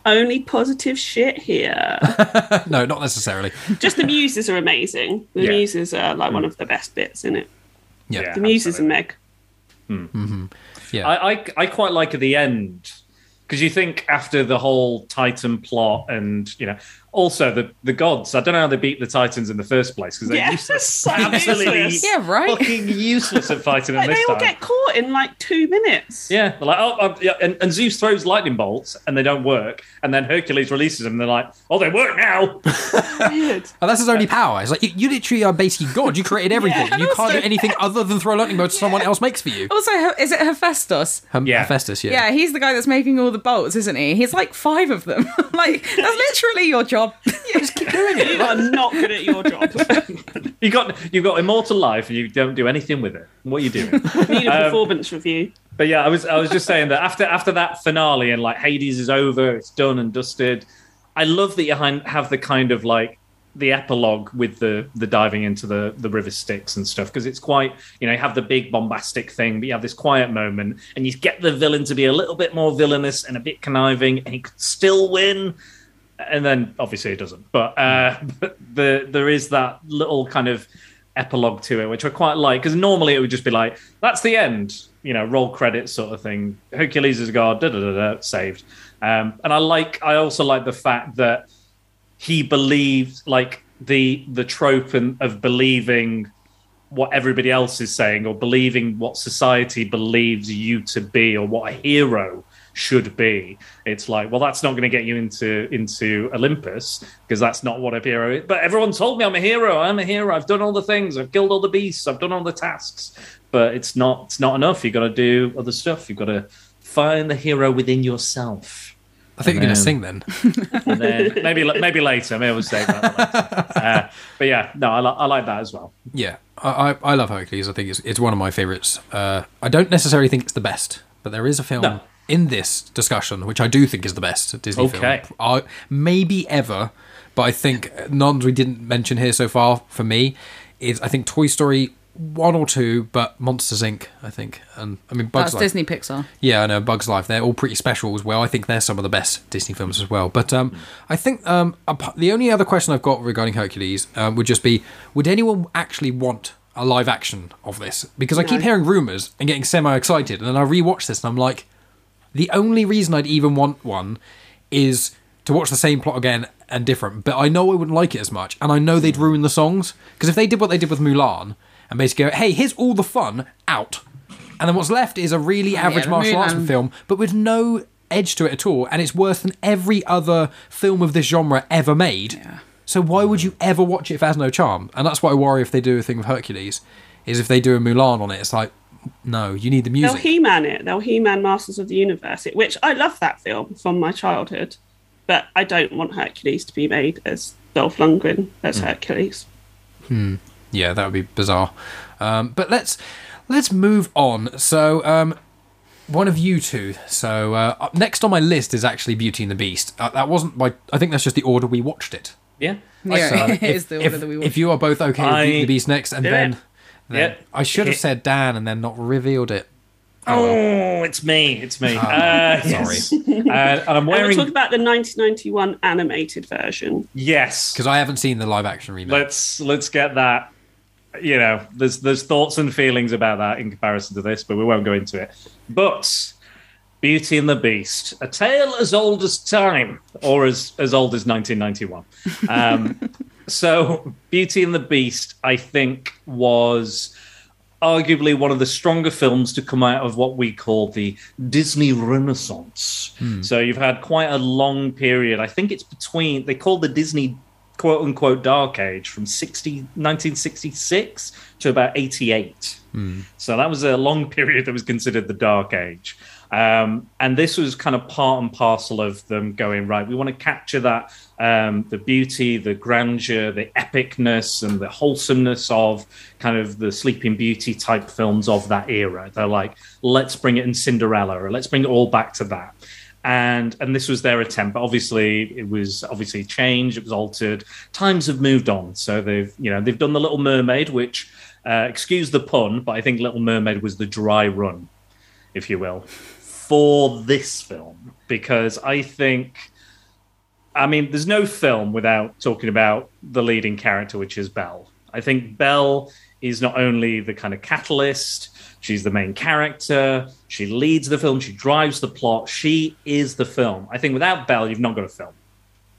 Only positive shit here. no, not necessarily. Just the muses are amazing. The Yeah. muses are like one mm. of the best bits in it. Yeah, Yeah. The muses and Meg. Hmm. Mm-hmm. yeah. I, I I quite like at the end because you think after the whole Titan plot and you know also the the gods. I don't know how they beat the Titans in the first place because they're Yeah, useless, so absolutely useless. Yeah, right. fucking useless at fighting them Like, this they all time. get caught in like two minutes. Yeah, they're like, oh, oh yeah, and, and Zeus throws lightning bolts and they don't work, and then Hercules releases them. and They're like, oh, they work now. Weird. Oh, that's his only power. It's like you, you literally are basically God. You created everything. Yeah, and you can't also- do anything other than throw lightning bolts someone else makes for you. Also, is it Hephaestus? Um, Yeah. Hephaestus, yeah. Yeah, he's the guy that's making all the bolts, isn't he? He's like five of them. like that's literally your job. You are not good at your job. You got you've got immortal life, and you don't do anything with it. What are you doing? Need a um, performance review. But yeah, I was I was just saying that after after that finale and like Hades is over, it's done and dusted. I love that you have the kind of like the epilogue with the the diving into the the river Styx and stuff because it's quite you know you have the big bombastic thing, but you have this quiet moment and you get the villain to be a little bit more villainous and a bit conniving, and he could still win. And then obviously it doesn't, but uh, but the there is that little kind of epilogue to it, which I quite like because normally it would just be like that's the end, you know, roll credits sort of thing. Hercules is god, saved. Um, and I like, I also like the fact that he believes like the the trope and, of believing what everybody else is saying or believing what society believes you to be or what a hero should be. It's like well that's not going to get you into into olympus because that's not what a hero is. But everyone told me i'm a hero i'm a hero i've done all the things i've killed all the beasts i've done all the tasks. But it's not it's not enough you've got to do other stuff you've got to find the hero within yourself I think you're going to sing then. and then maybe maybe later maybe we'll save that later. Uh, but yeah no I, li- I like that as well Yeah, I, I, I love Hercules. I think it's it's one of my favorites. Uh, I don't necessarily think it's the best, but there is a film No. in this discussion which I do think is the best Disney Okay. film, I, maybe ever. But I think none we didn't mention here so far for me is I think Toy Story one or two, but Monsters Inc. I think, and I mean Bugs That's Life. Disney Pixar. Yeah, I know Bugs Life. They're all pretty special as well. I think they're some of the best Disney films as well. But um, I think um, the only other question I've got regarding Hercules um, would just be: Would anyone actually want a live action of this? Because I keep hearing rumors and getting semi excited, and then I rewatch this and I'm like, the only reason I'd even want one is to watch the same plot again and different. But I know I wouldn't like it as much, and I know they'd ruin the songs because if they did what they did with Mulan and basically go, "Hey, here's all the fun out," and then what's left is a really average the martial arts film, but with no edge to it at all, and it's worse than every other film of this genre ever made. So why would you ever watch it if it has no charm? And that's what I worry if they do a thing with Hercules. is if they do a Mulan on it, it's like, no, you need the music. They'll. He-Man it. They'll He-Man Masters of the Universe it, which I love that film from my childhood, but I don't want Hercules to be made as Dolph Lundgren as Hmm. Hercules. Yeah, that would be bizarre. Um, but let's let's move on. So, um, one of you two. So, uh, next on my list is actually Beauty and the Beast. Uh, that wasn't my. I think that's just the order we watched it. Yeah. Yeah, So, it is the order if, that we if you are both okay with Beauty and the Beast next, and then, then Yeah. I should have said Dan and then not revealed it. Oh, it's me. It's me. uh, sorry. yes. Uh, and I'm And we're talking about the 1991 animated version. yes. Because I haven't seen the live action remake. let's let's get that you know there's there's thoughts and feelings about that in comparison to this but we won't go into it but beauty and the beast a tale as old as time or as as old as 1991 um, so beauty and the beast i think was arguably one of the stronger films to come out of what we call the Disney Renaissance. So you've had quite a long period. I think it's between they call the Disney quote unquote dark age from 60, 1966 to about 88. So that was a long period that was considered the dark age. Um, and this was kind of part and parcel of them going, right, we want to capture that um, the beauty, the grandeur, the epicness, and the wholesomeness of kind of the Sleeping Beauty type films of that era. They're like, let's bring it in Cinderella, or let's bring it all back to that. And and this was their attempt. But obviously, it was obviously changed. It was altered. Times have moved on. So they've you know they've done the Little Mermaid, which uh, excuse the pun, but I think Little Mermaid was the dry run, if you will, for this film because I think. I mean, there's no film without talking about the leading character, which is Belle. I think Belle is not only the kind of catalyst, she's the main character, she leads the film, she drives the plot, she is the film. I think without Belle, you've not got a film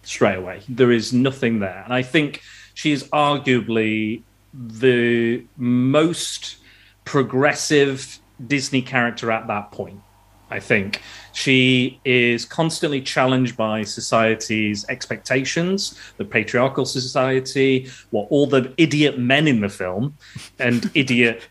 straight away. There is nothing there. And I think she is arguably the most progressive Disney character at that point. I think she is constantly challenged by society's expectations, the patriarchal society, what all the idiot men in the film, and idiot,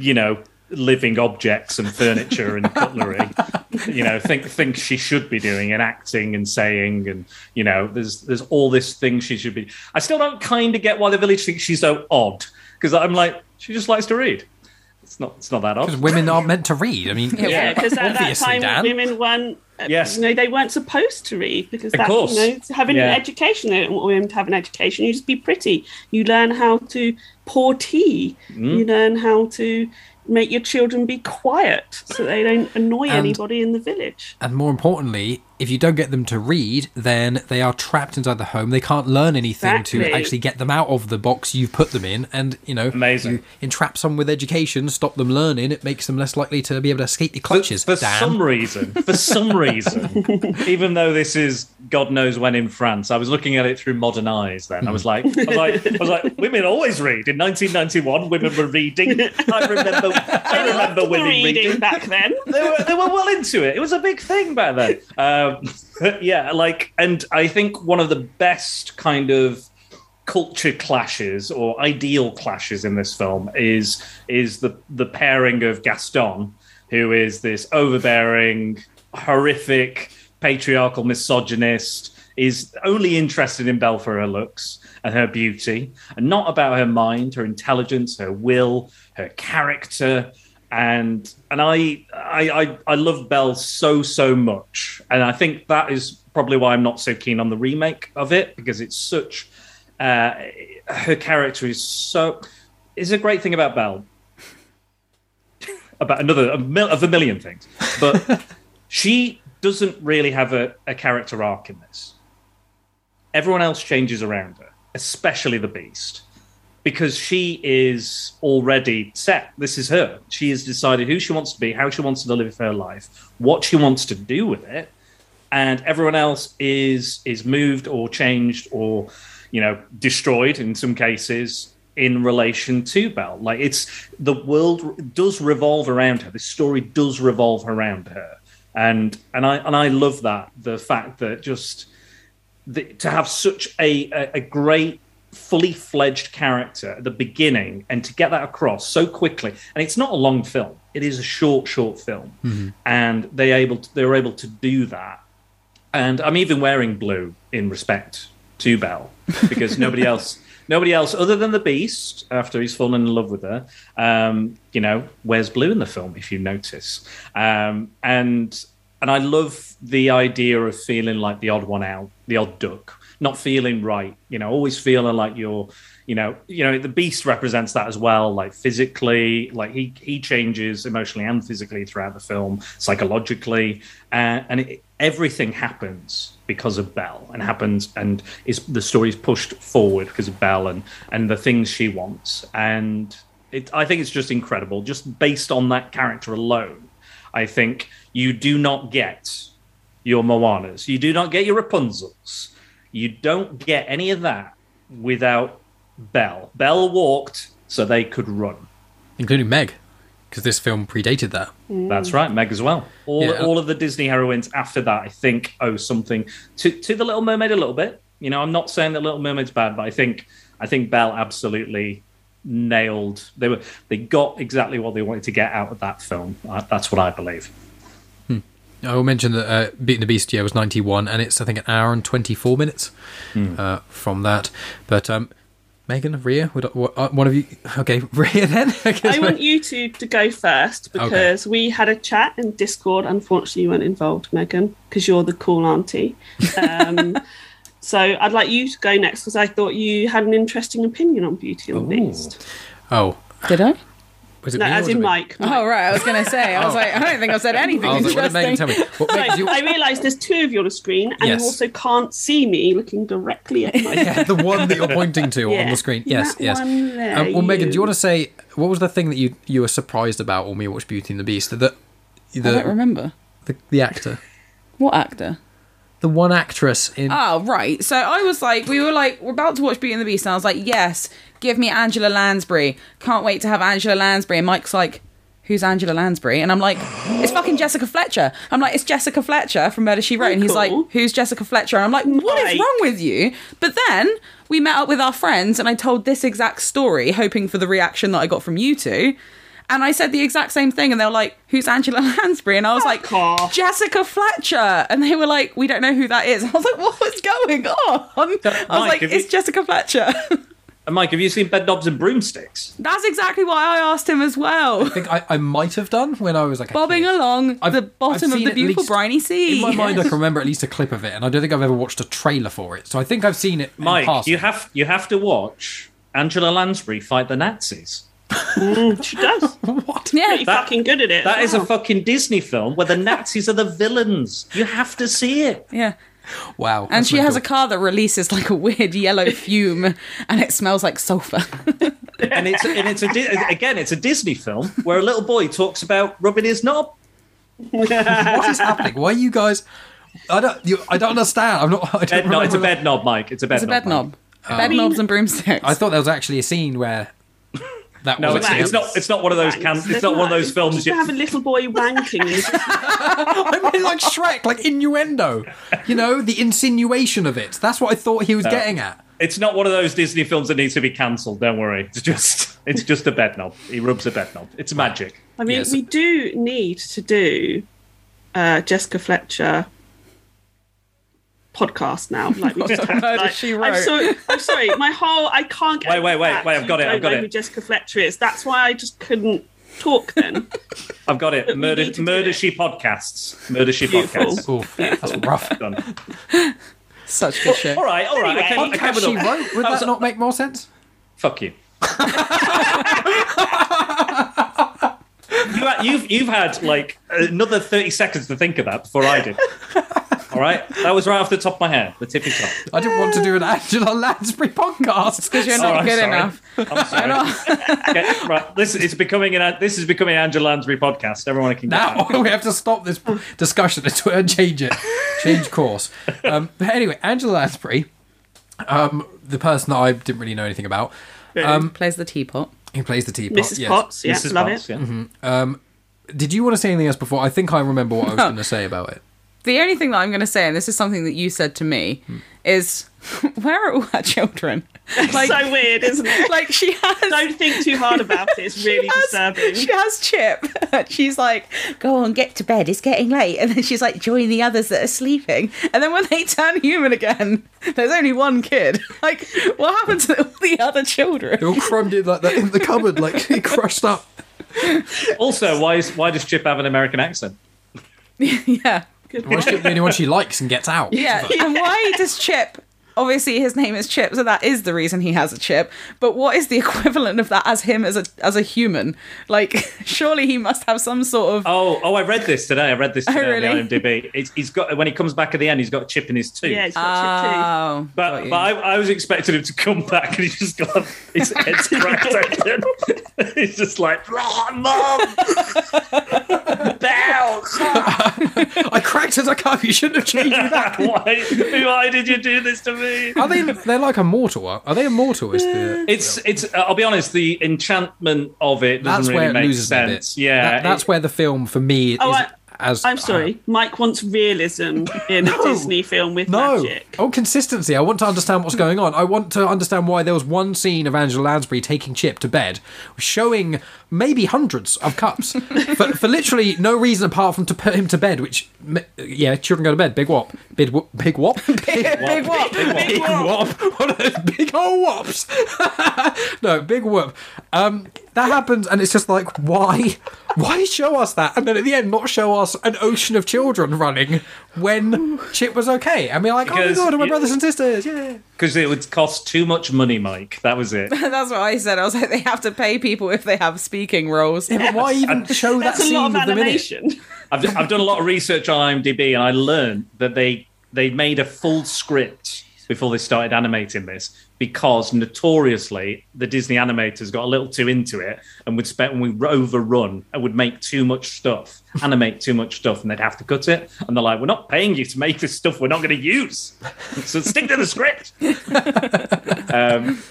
you know, living objects and furniture and cutlery, you know, think think she should be doing and acting and saying, and you know, there's there's all this thing she should be. I still don't kind of get why the village thinks she's so odd because I'm like, she just likes to read. It's not it's not that odd. Because women aren't meant to read. I mean, Yeah, because at that obviously, time Dan. women weren't. uh, Yes. You know, they weren't supposed to read because Of that, course. you know, having Yeah. an education, they don't want women to have an education. You just be pretty. You learn how to pour tea. Mm. You learn how to make your children be quiet so they don't annoy And- anybody in the village. And more importantly, if you don't get them to read, then they are trapped inside the home. They can't learn anything to actually get them out of the box you've put them in. And, you know, Amazing. you entrap someone with education, stop them learning, it makes them less likely to be able to escape your clutches. For, for some reason, for some reason, even though this is God knows when in France, I was looking at it through modern eyes. Then I was like, I was like, I was like, women always read. In 1991, women were reading. I remember, I remember women reading reading. back then. They were, they were well into it. It was a big thing back then. Um, Um, yeah, like, and I think one of the best kind of culture clashes or ideal clashes in this film is is the the pairing of Gaston, who is this overbearing, horrific, patriarchal misogynist, is only interested in Belle for her looks and her beauty, and not about her mind, her intelligence, her will, her character. And and I I I, I love Belle so so much, and I think that is probably why I'm not so keen on the remake of it because it's such uh, her character is so is a great thing about Belle. about another a mil, of a million things, but she doesn't really have a, a character arc in this. Everyone else changes around her, especially the Beast, because she is already set. This is her. She has decided who she wants to be, how she wants to live her life, what she wants to do with it, and everyone else is is moved or changed or you know destroyed in some cases in relation to Belle. Like it's the world does revolve around her. This story does revolve around her, and and I and I love that the fact that just the, to have such a, a a great fully fledged character at the beginning and to get that across so quickly. And it's not a long film. It is a short short film. And they able to, they were able to do that. And i'm even wearing blue in respect to belle because nobody else nobody else other than the beast after he's fallen in love with her um, you know wears blue in the film if you notice. Um, and and i love the idea of feeling like the odd one out the odd duck not feeling right you know always feeling like you're you know you know the beast represents that as well like physically like he he changes emotionally and physically throughout the film psychologically uh, and it, everything happens because of Belle and happens and is the story's pushed forward because of Belle and and the things she wants. And it, I think it's just incredible. Just based on that character alone I think you do not get your Moanas. You do not get your Rapunzels you don't get any of that without Belle. Belle walked so they could run. including Meg, because this film predated that. That's right, Meg as well. All Yeah. all of the Disney heroines after that, I think, owe something to to the Little Mermaid a little bit. You know, I'm not saying that Little Mermaid's bad, but I think I think Belle absolutely nailed. They were they got exactly what they wanted to get out of that film. Uh, That's what I believe. I will mention that uh, Beat and the Beast yeah was 91, and it's I think an hour and 24 minutes uh, from that. But um, Megan, Ria, would, what, uh, one of you? Okay, Ria then. I want you to, to go first because we had a chat in Discord. Unfortunately, you weren't involved, Megan, because you're the cool auntie. Um, so I'd like you to go next because I thought you had an interesting opinion on Beauty and the Beast. Oh, Did I? Was it No, me as was it in? Mike. Oh right, I was gonna say. I was Oh. like, I don't think I've said anything I was like, what did Megan interesting. tell me? What, Megan, you- I realised there's two of you on the screen, and Yes. you also can't see me looking directly at my yeah, the one that you're pointing to on the screen. Yes, that yes. one there, Um, well, Megan, do you you. want to say what was the thing that you you were surprised about when we watched Beauty and the Beast? The I don't remember the, the actor, what actor. The one actress in. Oh right. So I was like, we were like, we're about to watch Beauty and the Beast, and I was like, yes, give me Angela Lansbury. Can't wait to have Angela Lansbury. And Mike's like. Who's Angela Lansbury? And I'm like, it's fucking Jessica Fletcher. I'm like, it's Jessica Fletcher from Murder She Wrote. And he's oh, like, who's Jessica Fletcher? And I'm like, what is Mike. wrong with you? But then we met up with our friends and I told this exact story, hoping for the reaction that I got from you two. And I said the exact same thing, and they were like, "Who's Angela Lansbury?" And I was like, off. "Jessica Fletcher." And they were like, "We don't know who that is." I was like, "What's going on?" I was Mike, like, "It's you- Jessica Fletcher." And Mike, have you seen Bedknobs and Broomsticks? That's exactly why I asked him as well. I think I, I might have done when I was like a Bobbing kid. along I've- the bottom I've of the beautiful least- briny sea. In my mind, I can remember at least a clip of it, and I don't think I've ever watched a trailer for it. So I think I've seen it. Mike, passing. you have you have to watch Angela Lansbury fight the Nazis. Mm, she does. what? yeah, Pretty fucking good at it. That as is a fucking Disney film where the Nazis are the villains. You have to see it. yeah. Wow. And that's she has a car that releases like a weird yellow fume, and it smells like sulfur. And it's and it's a again it's a Disney film where a little boy talks about rubbing his knob. What is happening? Why are you guys? I don't. You, I don't understand. I'm not. I don't Bed knob, it's a bed knob, Mike. It's a bed It's a bed knob. knob, Mike. bed um, knobs and broomsticks. I thought there was actually a scene where that No, it's, it's not. It's not one of those. Can, it's There's not one of those films. Just You, have a little boy wanking. and I mean, like Shrek, like innuendo. You know, the insinuation of it. That's what I thought he was getting at. it's not one of those Disney films that needs to be cancelled. Don't worry. It's just. It's just a bed knob. He rubs a bed knob. It's magic. I mean, Yes. we do need to do uh, Jessica Fletcher podcast now. Like we just have, Murder, like, She I'm Wrote. sorry. I'm sorry. My whole I can't get. Wait, wait, wait, wait, I've got it, I've got it. Who Jessica Fletcher is. That's why I just couldn't talk then. I've got it. we Murder. need Murder. it. She podcasts. Murder. She Beautiful. podcasts. Oof, that's rough. Done. Such good shit. All right. All right. I came, I Anyway. came Podcast she wrote. Would That was that a- not make more sense? Fuck you. you had, you've you've had like another thirty seconds to think of that before I did. All right, that was right off the top of my head, the tippy top. I didn't want to do an Angela Lansbury podcast Because you're Oh, not I'm good sorry. enough. I'm sorry. Okay, right, this is becoming an this is becoming an Angela Lansbury podcast. Everyone can get Now that. we have to stop this discussion and change it, change course. Um, but anyway, Angela Lansbury, um, the person that I didn't really know anything about, um, Plays the teapot. who plays the teapot. Mrs. yes. Potts, yeah, Mrs. love Potts, it. yeah. Did you want to say anything else before? I think I remember what I was going to say about it. The only thing that I'm going to say, and this is something that you said to me, Hmm. is where are all our children? Like, so weird, isn't it? like she has. Don't think too hard about it. It's really disturbing. She has Chip. She's like, "Go on, get to bed. It's getting late." And then she's like, "Join the others that are sleeping." And then when they turn human again, there's only one kid. Like, what happened to all the other children? They're all crumbed in like that in the cupboard, like crushed up. Also, why is why does Chip have an American accent? yeah, Why is Chip the only one she likes and gets out? yeah. And why does Chip? Obviously, his name is Chip, so that is the reason he has a chip. But what is the equivalent of that as him as a as a human? Like, surely he must have some sort of. Oh, oh, I read this today. I read this Oh, today really? on the IMDb. It's, he's got when he comes back at the end, he's got a chip in his tooth. Yeah, it's got chip Oh, got But, but I, I was expecting him to come back and he's just got his head's cracked open. he's just like, "Ah, Mom! Bow! I cracked as I come. You shouldn't have changed me back. why, why did you do this to me? Are they? They're like immortal. Are are they immortal? Is the It's, it's. Uh, I'll be honest. The enchantment of it doesn't that's really where it make loses me a bit. sense. Yeah, That- that's it- where the film for me Oh, is I- as. I'm sorry. Mike wants realism in a Disney film with No. magic. Oh, consistency. I want to understand what's going on. I want to understand why there was one scene of Angela Lansbury taking Chip to bed, showing maybe hundreds of cups for, for literally no reason apart from to put him to bed. Which, yeah, children go to bed. Big whop. Big whop. Big whop. Big, Big what? big whop. What are big old whops? no, big whoop. Um, that happens, and it's just like, why? Why show us that, and then at the end, not show us an ocean of children running when Chip was okay? I mean, like, oh my god, my you- brothers and sisters, yeah. Because it would cost too much money, Mike. That was it. That's what I said. I was like, they have to pay people if they have speaking roles. Yeah, but why even show that That's a scene lot of of the minute? animation. I've, I've done a lot of research on IMDb, and I learned that they they made a full script before they started animating this because notoriously the Disney animators got a little too into it and would spend and we overrun and would make too much stuff, animate too much stuff, and they'd have to cut it. And they're like, "We're not paying you to make this stuff. We're not going to use. So stick to the script." um,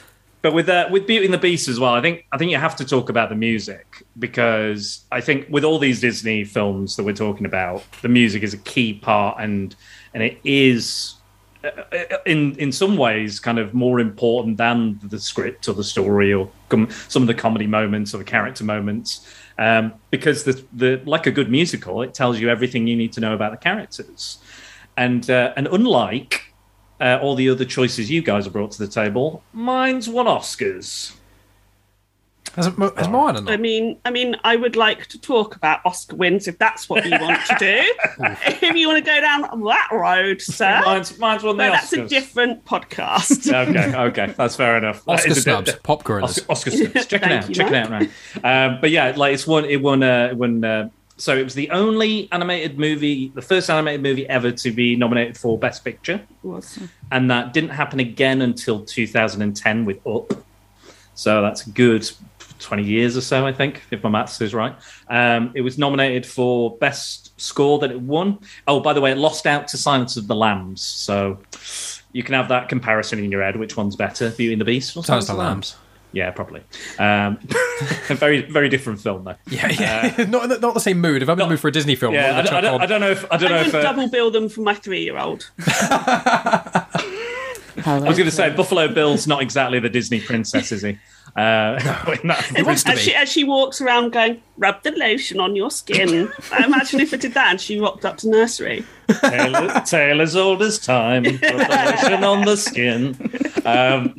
but with uh, with Beauty and the Beast as well, I think I think you have to talk about the music because I think with all these Disney films that we're talking about, the music is a key part, and and it is in in some ways kind of more important than the script or the story or com- some of the comedy moments or the character moments. Um, because the the like a good musical, it tells you everything you need to know about the characters, and uh, and unlike uh, all the other choices you guys have brought to the table, mine's won Oscars. Has, Mo- has Moana I not? mean, I mean, I would like to talk about Oscar wins if that's what you want to do. if you want to go down that road, sir, Mine's, mine's won the but Oscars. that's a different podcast. okay, okay, that's fair enough. Oscar is a bit- snubs, pop gorillas. Oscar, Oscar snubs. Check it out. you, check it out, man. Um, but yeah, like it's won. It won. Uh, it won. Uh, so it was the only animated movie, the first animated movie ever to be nominated for Best Picture, Was- and that didn't happen again until 2010 with Up. So that's a good 20 years or so, I think, if my maths is right. Um, it was nominated for Best Score that it won. Oh, by the way, it lost out to Silence of the Lambs. So you can have that comparison in your head. Which one's better, Beauty and the Beast or Silence of the Lambs. Yeah, probably. Um, a very, very different film, though. Yeah, yeah. not, not the same mood. If I'm in the mood for a Disney film, Yeah, I, don't- I, don't, I don't know if I don't know if uh, double bill them for my three-year-old. I was going to say Buffalo Bill's not exactly the Disney princess, is he? Uh, in that- He wants to as, she, as she walks around going, rub the lotion on your skin. I imagine if it did that and she rocked up to nursery. tale, tale as old as time, put the lotion on the skin. Um,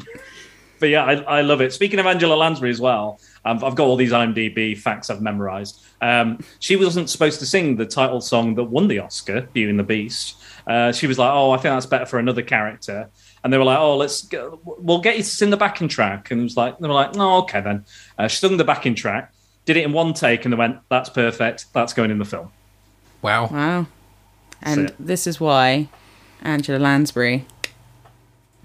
but yeah, I, I love it. Speaking of Angela Lansbury as well, um, I've got all these IMDb facts I've memorized. Um, she wasn't supposed to sing the title song that won the Oscar, Beauty and the Beast. Uh, she was like, "Oh, I think that's better for another character," and they were like, "Oh, let's go, we'll get you to sing the backing track." And it was like, they were like, "No, okay then." Uh, she sung the backing track, did it in one take, and they went, "That's perfect. That's going in the film." Wow. Wow. And it. this is why Angela Lansbury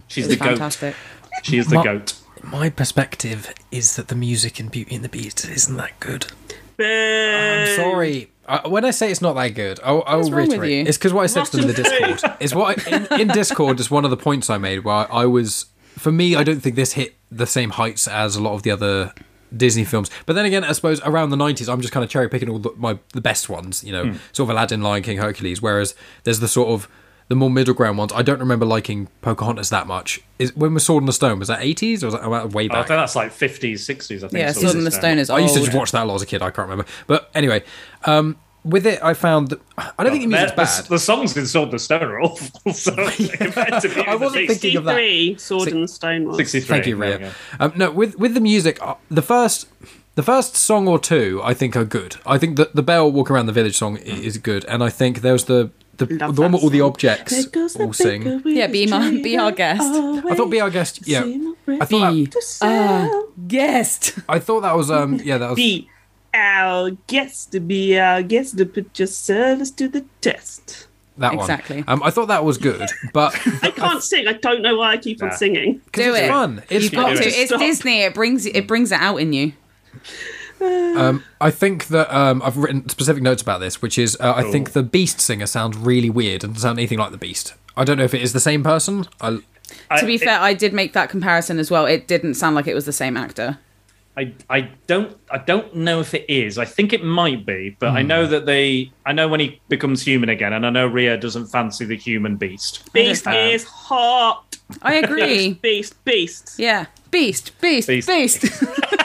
She's is the goat. fantastic. She is the Ma- goat. My perspective is that the music in Beauty and the Beast isn't that good. I'm sorry. I, when I say it's not that good, I'll, I will What's wrong with reiterate. It's because what I said to them in the Discord. is what I, in, in Discord is one of the points I made where I was. For me, I don't think this hit the same heights as a lot of the other Disney films. But then again, I suppose around the '90s, I'm just kind of cherry picking all the, my the best ones. You know, hmm. sort of Aladdin, Lion King, Hercules. Whereas there's the sort of the more middle ground ones. I don't remember liking Pocahontas that much. Is when was Sword in the Stone? Was that eighties or was that way back? I back? think that's like 50s, 60s, I think. Yeah, so Sword in the it's, um, Stone is I used to just watch that a lot as a kid. I can't remember. But anyway, um, with it, I found that I don't think the music's the, bad. The, songs in Sword in the Stone are awful. So effectively, I wasn't thinking of that. 63, Sword in the Stone was. 63. Thank you, there Ria. go. Um, no, with with the music, uh, the first the first song or two I think are good. I think that the Belle Walk Around the Village song i- is good, and I think there's the the, the one with all the objects There all sing. Yeah, be my- be our guest. away. I thought Be Our Guest. Yeah, I thought that, Be To sell. guest. I thought that was um yeah that was Be our guest, to be our guest, to put your service to the test. that one. Exactly. Um, I thought that was good, but I can't sing. I don't know why I keep on singing. Do it's it. fun. It's You've got to. It's Stop. Disney. It brings it brings it out in you. Um, I think that um, I've written specific notes about this, which is uh, I think the Beast singer sounds really weird and doesn't sound anything like the Beast. I don't know if it is the same person. I, I- To be fair, I did make that comparison as well. It didn't sound like it was the same actor. I, I don't I don't know if it is. I think it might be, but I Hmm. know that they I know when he becomes human again, and I know Rhea doesn't fancy the human beast. Beast Um, is hot. I agree. Beast, beast. yeah. Beast, beast, Beast. beast.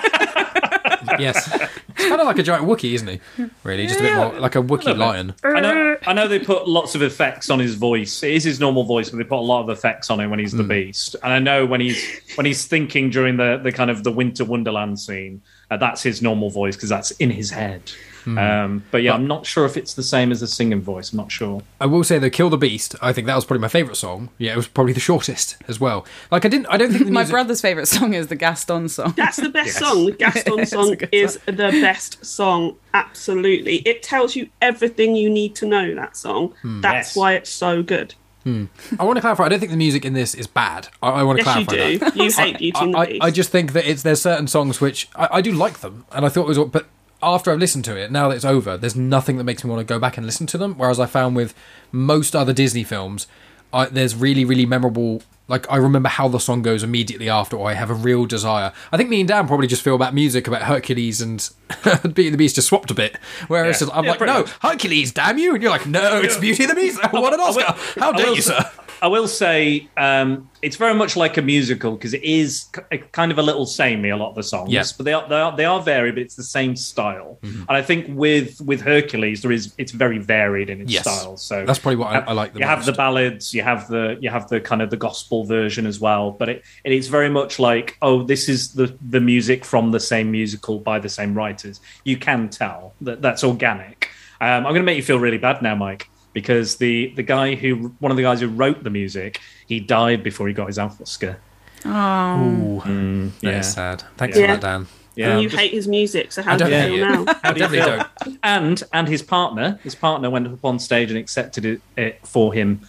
yes, it's kind of like a giant Wookiee, isn't he? Really, just a bit more like a Wookiee lion. I know I know they put lots of effects on his voice. It is his normal voice, but they put a lot of effects on him when he's Hmm. the beast. And I know when he's when he's thinking during the the kind of the Winter Wonderland scene, uh, that's his normal voice because that's in his head. Hmm. Um, but yeah, I'm not sure if it's the same as the singing voice. I'm not sure. I will say though, "Kill the Beast." I think that was probably my favorite song. Yeah, it was probably the shortest as well. Like I didn't, I don't think the My music. brother's favourite song is the Gaston song. That's the best Yes. song. The Gaston It's a song is the best song. Absolutely. It tells you everything you need to know, that song. Hmm. That's Yes. why it's so good. I want to clarify. I don't think the music in this is bad. I, I want to Yes, you clarify do. that. You hate Beauty and the I, Beast. I just think that it's there's certain songs which I, I do like them, and I thought it was. But after I've listened to it, now that it's over, there's nothing that makes me want to go back and listen to them. Whereas I found with most other Disney films, I, there's really really memorable. Like I remember how the song goes immediately after, or I have a real desire. I think me and Dan probably just feel about music about Hercules and Beauty and the Beast just swapped a bit. Whereas Yeah. I'm Yeah, like, no, much. Hercules, damn you, and you're like, no, it's Beauty and the Beast. I want an Oscar. How dare you, sir? I will say um, it's very much like a musical because it is k- kind of a little samey a lot of the songs, Yeah. but they are, they are they are varied, but it's the same style. Mm-hmm. And I think with with Hercules, there is it's very varied in its Yes. style. So That's probably what I- I like the you have the ballads, you have the you have the kind of the gospel version as well, but it, it is very much like oh, this is the the music from the same musical by the same writers. You can tell that that's organic. Um, I'm going to make you feel really bad now, Mike, because the the guy who one of the guys who wrote the music, he died before he got his Oscar. Oh. Ooh, Mm, yeah, is sad. Thanks Yeah. for that, Dan. yeah. and you just- hate his music, so how I do you don't feel hate now? how do you definitely feel? don't. And and his partner, his partner went up on stage and accepted it, it for him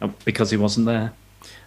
uh, because he wasn't there.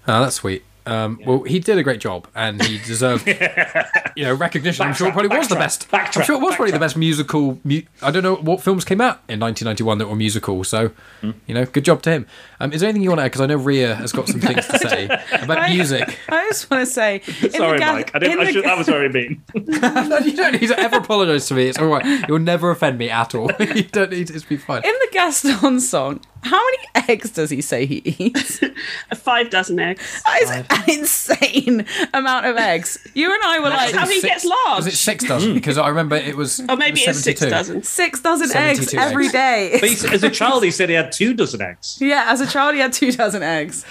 Oh, that's sweet. Um, Well, he did a great job, and he deserved, you know, recognition. I'm sure it Backtrack, probably was the best. backtrack, I'm sure it was probably the best musical. Mu- I don't know what films came out in 1991 that were musical. So, Hmm. you know, good job to him. Um, is there anything you want to add? Because I know Ria has got some things to say about music. I just want to say, Sorry, Ga- Mike. I didn't. I should, Ga- that was very mean. No, you don't need to ever apologise to me. It's all right. You'll never offend me at all. you don't need to. It's be fine. in the Gaston song, how many eggs does he say he eats? Five dozen eggs. That is an insane amount of eggs. You and I were That's like, how he gets large. Was it six dozen? Because I remember it was. Or maybe it was it's six dozen. six dozen eggs 72 every eggs. day. But he, as a child, he said he had two dozen eggs. yeah, as a child, he had two dozen eggs.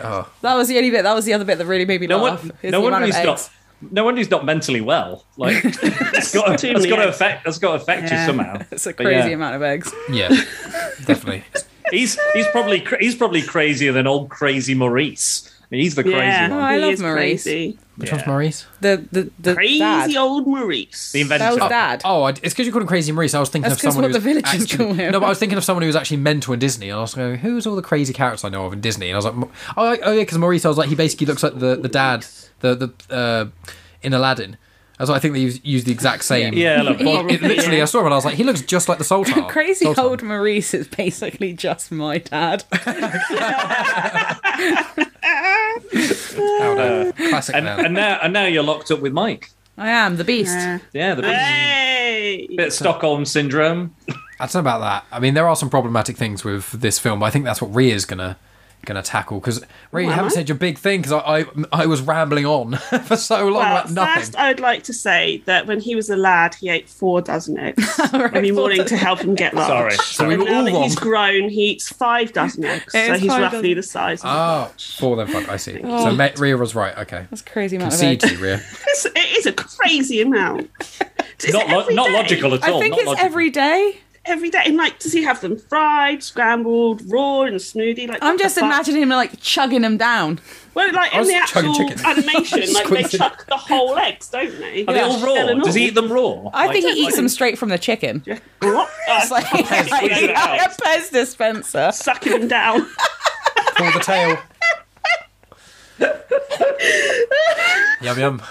Oh. That was the only bit. That was the other bit that really made me No, laugh. one, no the wonder amount he's of not. No wonder he's not mentally well. Like that's got, Too that's many got to affect. That's got to affect Yeah. you somehow. It's a crazy yeah. amount of eggs. Yeah, definitely. He's he's probably he's probably crazier than old crazy Maurice. I mean, he's the crazy Yeah, Oh, one. I he love is Maurice. Crazy, Which Yeah. one's Maurice? The the the crazy dad. old Maurice. The inventor. That was dad. Oh, I, it's because you called him Crazy Maurice. I was thinking That's of 'cause someone what who's the villagers actually, call him. No, but I was thinking of someone who was actually mental in Disney, and I was going, "Who's all the crazy characters I know of in Disney?" And I was like, "Oh, oh yeah, because Maurice." I was like, he basically looks like the the dad, the the uh, in Aladdin. As I think they use, use the exact same. Yeah, I love it, literally, I saw him and I was like, he looks just like the Sultan. Crazy Sultan. old Maurice is basically just my dad. How. Uh, Classic and, man. and now and now you're locked up with Mike. I am the beast. Yeah. Yeah, the bit, Hey! bit of Stockholm syndrome. I don't know about that. I mean, there are some problematic things with this film, but I think that's what Ria's gonna going to tackle? Because Ray, you haven't I- said your big thing because I, I I was rambling on for so long Well, about nothing. first, I would like to say that when he was a lad, he ate four dozen eggs every four morning to help him get large. Sorry. So we were now all that he's grown, he eats five dozen eggs. It so he's roughly dozen. the size. Of Ah, four then. Fuck, I see. Oh. So Ma- Rhea was right. Okay, That's crazy amount of concede eggs. to you, Rhea. It's, it is a crazy amount. Is Not lo- not logical at all. I think not it's logical. every day. Every day, and like, does he have them fried, scrambled, raw, and smoothie? Like, I'm just imagining him like chugging them down. Well, like I in the actual animation, like they chuck the whole eggs, don't they? Are they all raw? and Does he eat them raw? I Like- think he eats like- them straight from the chicken. What? It's like, Pez, like, squeeze it out. a Pez dispenser. sucking them down. Pull the tail. yum yum.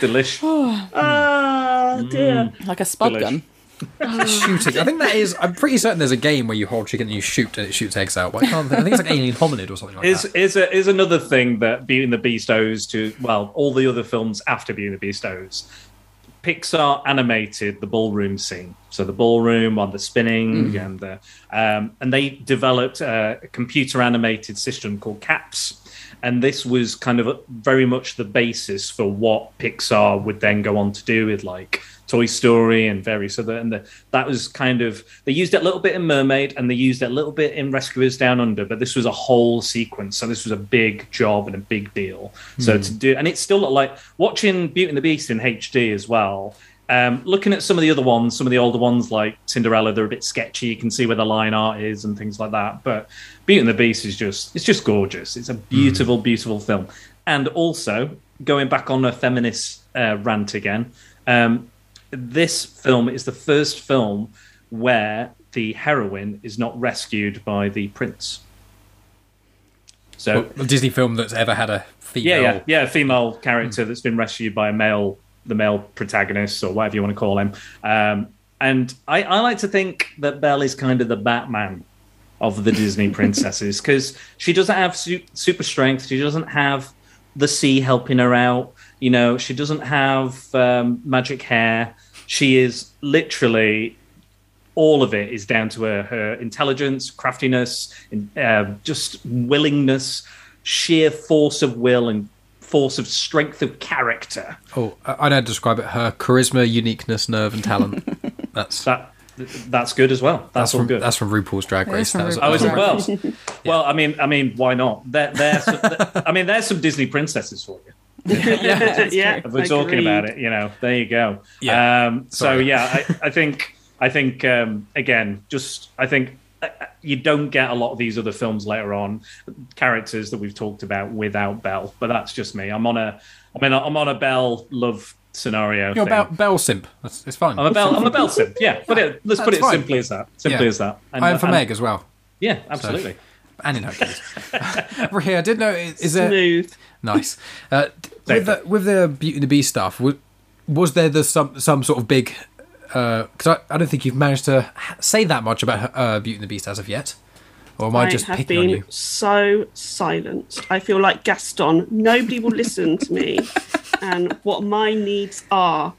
Delish. Oh dear. Mm. Like a spud Delish. gun. Shooting. I think that is. I'm pretty certain there's a game where you hold chicken and you shoot and it shoots eggs out. But I can't. I think it's like Alien Hominid or something like Is that. is a, is another thing that Beauty and the Beast owes to well all the other films after Beauty and the Beast owes. Pixar animated the ballroom scene, so the ballroom on the spinning and the um, and they developed a computer animated system called CAPS, and this was kind of very much the basis for what Pixar would then go on to do with like Toy Story and various other, and the, that was kind of they used it a little bit in Mermaid and they used it a little bit in Rescuers Down Under, but this was a whole sequence, so this was a big job and a big deal. So hmm. to do, and it still looked like watching Beauty and the Beast in HD as well. Um, looking at some of the other ones, some of the older ones like Cinderella, they're a bit sketchy. You can see where the line art is and things like that. But Beauty and the Beast is just it's just gorgeous. It's a beautiful, beautiful film. And also going back on a feminist uh, rant again, um, this film is the first film where the heroine is not rescued by the prince. So A Disney film that's ever had a female. yeah, yeah, yeah, a female character that's been rescued by a male, the male protagonist or whatever you want to call him. Um, and I, I like to think that Belle is kind of the Batman of the Disney princesses because she doesn't have su- super strength. She doesn't have the sea helping her out. You know, she doesn't have um, magic hair. She is literally all of it is down to her, her intelligence, craftiness, uh, just willingness, sheer force of will, and force of strength of character. Oh, I I know how to describe it. Her charisma, uniqueness, nerve, and talent. That's That that's good as well. That's, that's all from good. that's from RuPaul's Drag Race. from That was- RuPaul's Oh, is it Drag well? Well, I mean, I mean, why not? There, there's, I mean, there's some Disney princesses for you. yeah, If we're talking about it, you know, there you go. Yeah. Um, so yeah, I, I think, I think um, again, just I think you don't get a lot of these other films later on, characters that we've talked about without Belle. But that's just me. I'm on a, I mean, I'm on a Belle love scenario. You're thing. about Belle Simp. That's it's fine. I'm a Belle. I'm a Belle simp. Yeah, put it. Let's put That's it fine. simply as that. Simply Yeah. as that. And, I am for Meg as well, Yeah, absolutely. and in Hercules. Rhea, I did know. Is, is there Smooth. nice uh, with the with the Beauty and the Beast stuff? Was, was there the some some sort of big? Because I, I don't think you've managed to ha- say that much about uh, Beauty and the Beast as of yet. Or am I, I just have picking on you? so silent. I feel like Gaston. Nobody will listen to me and what my needs are.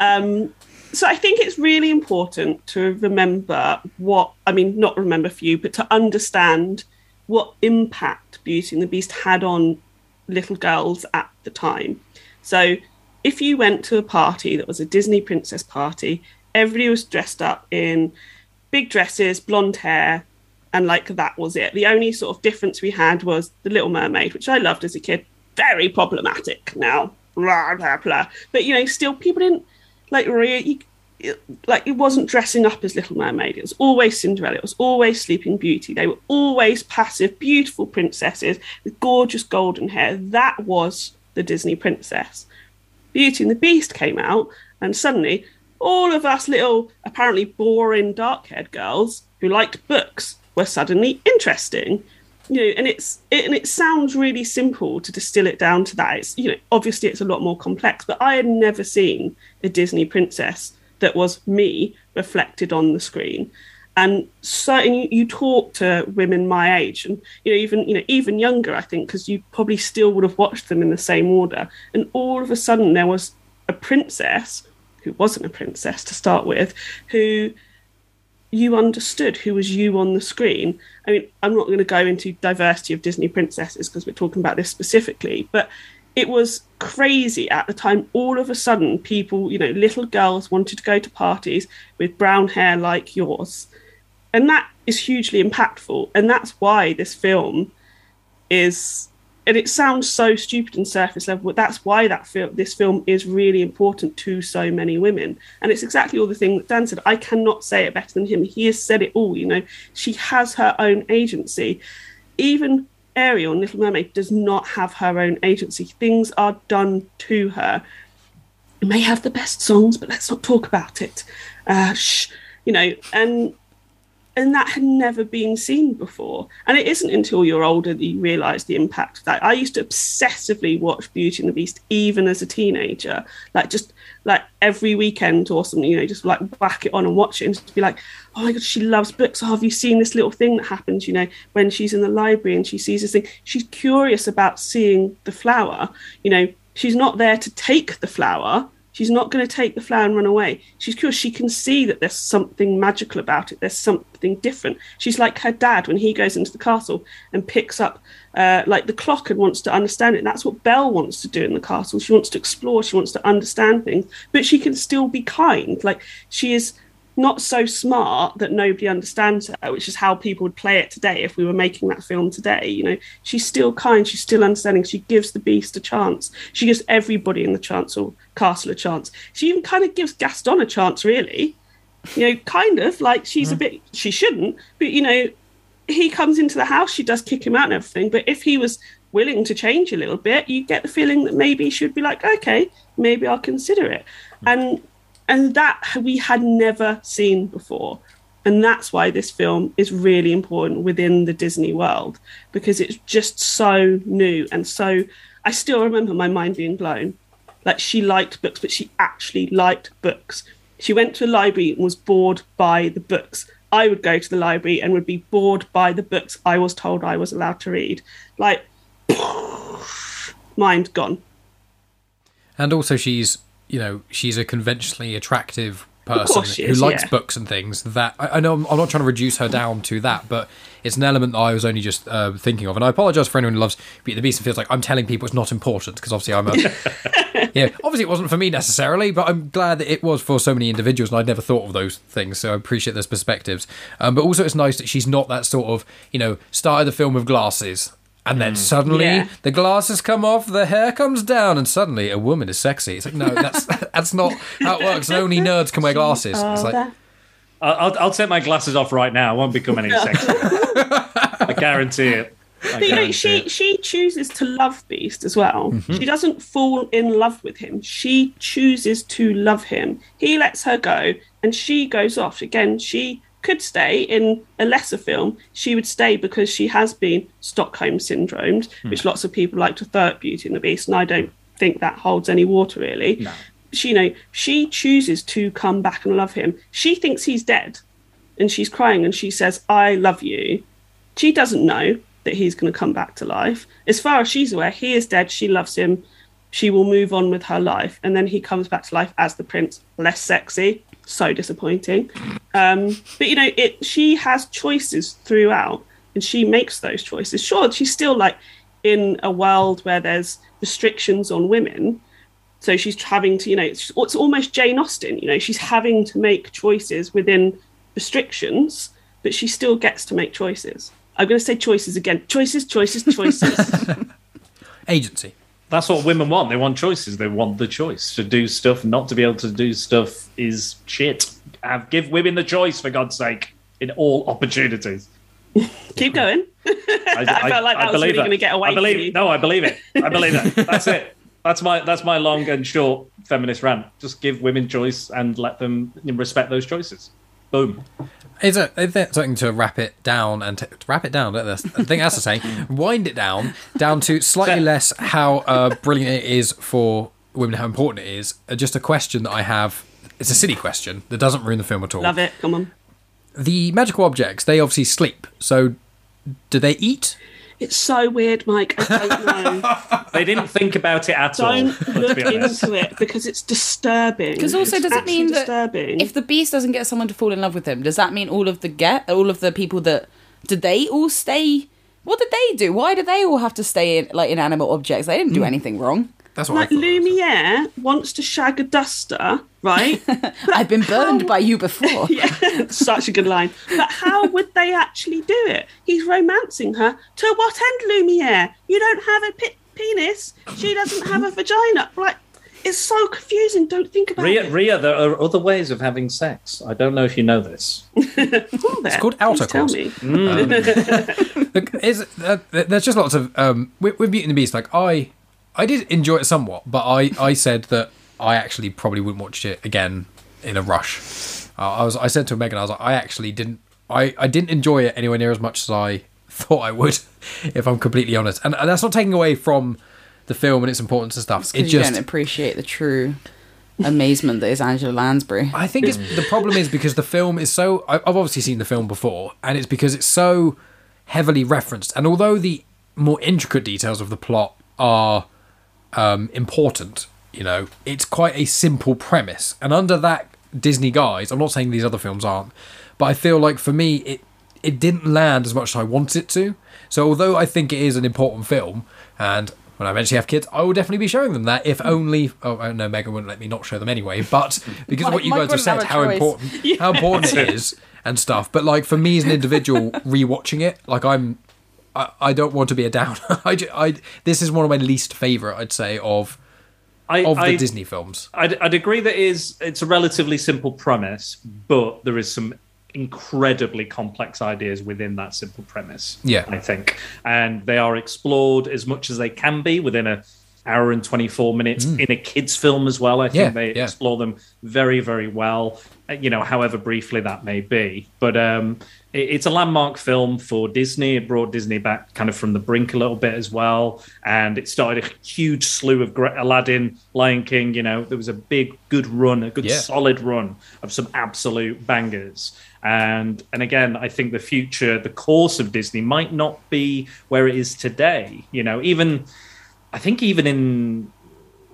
Um, so I think it's really important to remember what I mean, not remember for you, but to understand what impact Beauty and the Beast had on little girls at the time. So if you went to a party that was a Disney princess party, everybody was dressed up in big dresses, blonde hair, and like that was it. The only sort of difference we had was the Little Mermaid, which I loved as a kid. Very problematic now, blah blah blah. But you know, still people didn't like really. Like it wasn't dressing up as Little Mermaid. It was always Cinderella. It was always Sleeping Beauty. They were always passive, beautiful princesses with gorgeous golden hair. That was the Disney princess. Beauty and the Beast came out, and suddenly all of us little, apparently boring, dark-haired girls who liked books were suddenly interesting. You know, and it's it, and it sounds really simple to distill it down to that. It's you know, obviously it's a lot more complex, but I had never seen a Disney princess that was me reflected on the screen. And so you, you talk to women my age, and you know even you know even younger, I think, because you probably still would have watched them in the same order. And all of a sudden, there was a princess who wasn't a princess to start with, who you understood who was you on the screen. I mean, I'm not going to go into diversity of Disney princesses because we're talking about this specifically, but it was crazy at the time. All of a sudden, people, you know, little girls wanted to go to parties with brown hair like yours. And that is hugely impactful. And that's why this film is and it sounds so stupid and surface level, but that's why that film, this film is really important to so many women. And it's exactly all the thing that Dan said. I cannot say it better than him. He has said it all. You know, she has her own agency. Even Ariel Little Mermaid does not have her own agency. Things are done to her. It may have the best songs, but let's not talk about it. Uh, shh, you know, and and that had never been seen before. And it isn't until you're older that you realise the impact of that. I used to obsessively watch Beauty and the Beast even as a teenager, like just like every weekend or something, you know, just like whack it on and watch it and just be like, oh my god, she loves books. Oh, have you seen this little thing that happens, you know, when she's in the library and she sees this thing? She's curious about seeing the flower, you know, she's not there to take the flower She's not going to take the flower and run away. She's curious. She can see that there's something magical about it. There's something different. She's like her dad when he goes into the castle and picks up uh, like the clock and wants to understand it. And that's what Belle wants to do in the castle. She wants to explore. She wants to understand things, but she can still be kind. Like she is not so smart that nobody understands her, which is how people would play it today if we were making that film today. You know, she's still kind, she's still understanding, she gives the beast a chance. She gives everybody in the chancel castle a chance. She even kind of gives Gaston a chance, really. You know, kind of like she's a mm. bit she shouldn't, but you know, he comes into the house, she does kick him out and everything. But if he was willing to change a little bit, you get the feeling that maybe she would be like, okay, maybe I'll consider it. Mm. And and that we had never seen before. And that's why this film is really important within the disney world because it's just so new and so i still remember my mind being blown. Like she liked books but she actually liked books. She went to a library and was bored by the books. I would go to the library and would be bored by the books i was told i was allowed to read. Like mind gone. And also she's you know she's a conventionally attractive person who is, likes yeah. books and things. That I, I know I'm, I'm, not trying to reduce her down to that, but it's an element that I was only just uh, thinking of. And I apologize for anyone who loves Beauty and the Beast and feels like I'm telling people it's not important because obviously I'm a yeah. Obviously it wasn't for me necessarily, but I'm glad that it was for so many individuals, and I'd never thought of those things. So I appreciate those perspectives. Um, but also it's nice that she's not that sort of you know started the film with glasses and then mm. suddenly yeah. the glasses come off, the hair comes down, and suddenly a woman is sexy. It's like no, that's that's not how it works. only nerds can wear glasses. It's like, I'll, I'll take my glasses off right now. I won't become any sexier. I guarantee it. I but you know, she it. she chooses to love Beast as well. Mm-hmm. She doesn't fall in love with him. She chooses to love him. He lets her go, and she goes off again. She could stay in a lesser film, she would stay because she has been Stockholm syndromed, hmm. which lots of people like to throw at Beauty and the Beast, and I don't think that holds any water really. No. She, you know, she chooses to come back and love him. She thinks he's dead, and she's crying, and she says, "I love you." She doesn't know that he's going to come back to life. As far as she's aware, he is dead. She loves him. She will move on with her life, and then he comes back to life as the prince, less sexy, so disappointing. Um, but you know, it she has choices throughout, and she makes those choices. Sure, she's still like in a world where there's restrictions on women, so she's having to, you know, it's, it's almost Jane Austen. You know, she's having to make choices within restrictions, but she still gets to make choices. I'm going to say choices again. Choices, choices, choices. Agency that's what women want. They want choices. They want the choice to do stuff. Not to be able to do stuff is shit. Have, give women the choice, for God's sake, in all opportunities. Keep going. I, I, felt like that I was really going to get away. I believe. No, I believe it. I believe it. That's it. That's my that's my long and short feminist rant. Just give women choice and let them respect those choices. Boom. Is it, is it something to wrap it down and t- wrap it down? I think that's the saying. Wind it down down to slightly less how uh, brilliant it is for women, how important it is. Uh, just a question that I have. It's a silly question that doesn't ruin the film at all. Love it. Come on. The magical objects, they obviously sleep. So, do they eat? It's so weird, Mike. I don't know. They didn't think about it at all. don't look into it because it's disturbing. Because also, does it actually mean that if the beast doesn't get someone to fall in love with him, does that mean all of the get all of the people that did they all stay? What did they do? Why did they all have to stay in like inanimate objects? They didn't do mm. anything wrong. That's what like I thought. Lumiere wants to shag a duster, right? I've been burned how- by you before. yeah, such a good line. But how would they actually do it? He's romancing her. To what end, Lumiere? You don't have a pe- penis. She doesn't have a vagina. Like, it's so confusing. Don't think about Ria, it. Ria, there are other ways of having sex. I don't know if you know this. it's called outer Tell course. me. Look, is uh, there's just lots of um, with, with Beauty and the Beast. Like I, I did enjoy it somewhat, but I, I said that I actually probably wouldn't watch it again in a rush. Uh, I was, I said to Megan, I was like, I actually didn't, I, I didn't enjoy it anywhere near as much as I thought I would, if I'm completely honest. And, and that's not taking away from the film and its importance and stuff. It Because you just, don't appreciate the true amazement that is Angela Lansbury. I think it's, the problem is because the film is so. I- I've obviously seen the film before, and it's because it's so heavily referenced. And although the more intricate details of the plot are um, important, you know, it's quite a simple premise. And under that Disney guise, I'm not saying these other films aren't, but I feel like for me, it it didn't land as much as I wanted it to. So although I think it is an important film, and when I eventually have kids, I will definitely be showing them that. If only, oh no, Megan wouldn't let me not show them anyway, but because of what you guys have said, how choice. important, how important it is and stuff. But like for me as an individual rewatching it, like I'm, I, I don't want to be a downer. I, I this is one of my least favorite, I'd say, of I, of the I, Disney films. I'd, I'd agree that is it's a relatively simple premise, but there is some incredibly complex ideas within that simple premise. Yeah. I think, and they are explored as much as they can be within a hour and twenty four minutes in a kids film as well. I think Yeah, they yeah. explore them very very well. uh, You know, however briefly that may be, but um, it, it's a landmark film for Disney. It brought Disney back kind of from the brink a little bit as well, and it started a huge slew of great Aladdin, Lion King. You know, there was a big, good run, a good Yeah. solid run of some absolute bangers. And and again, I think the future, the course of Disney might not be where it is today. You know, even I think even in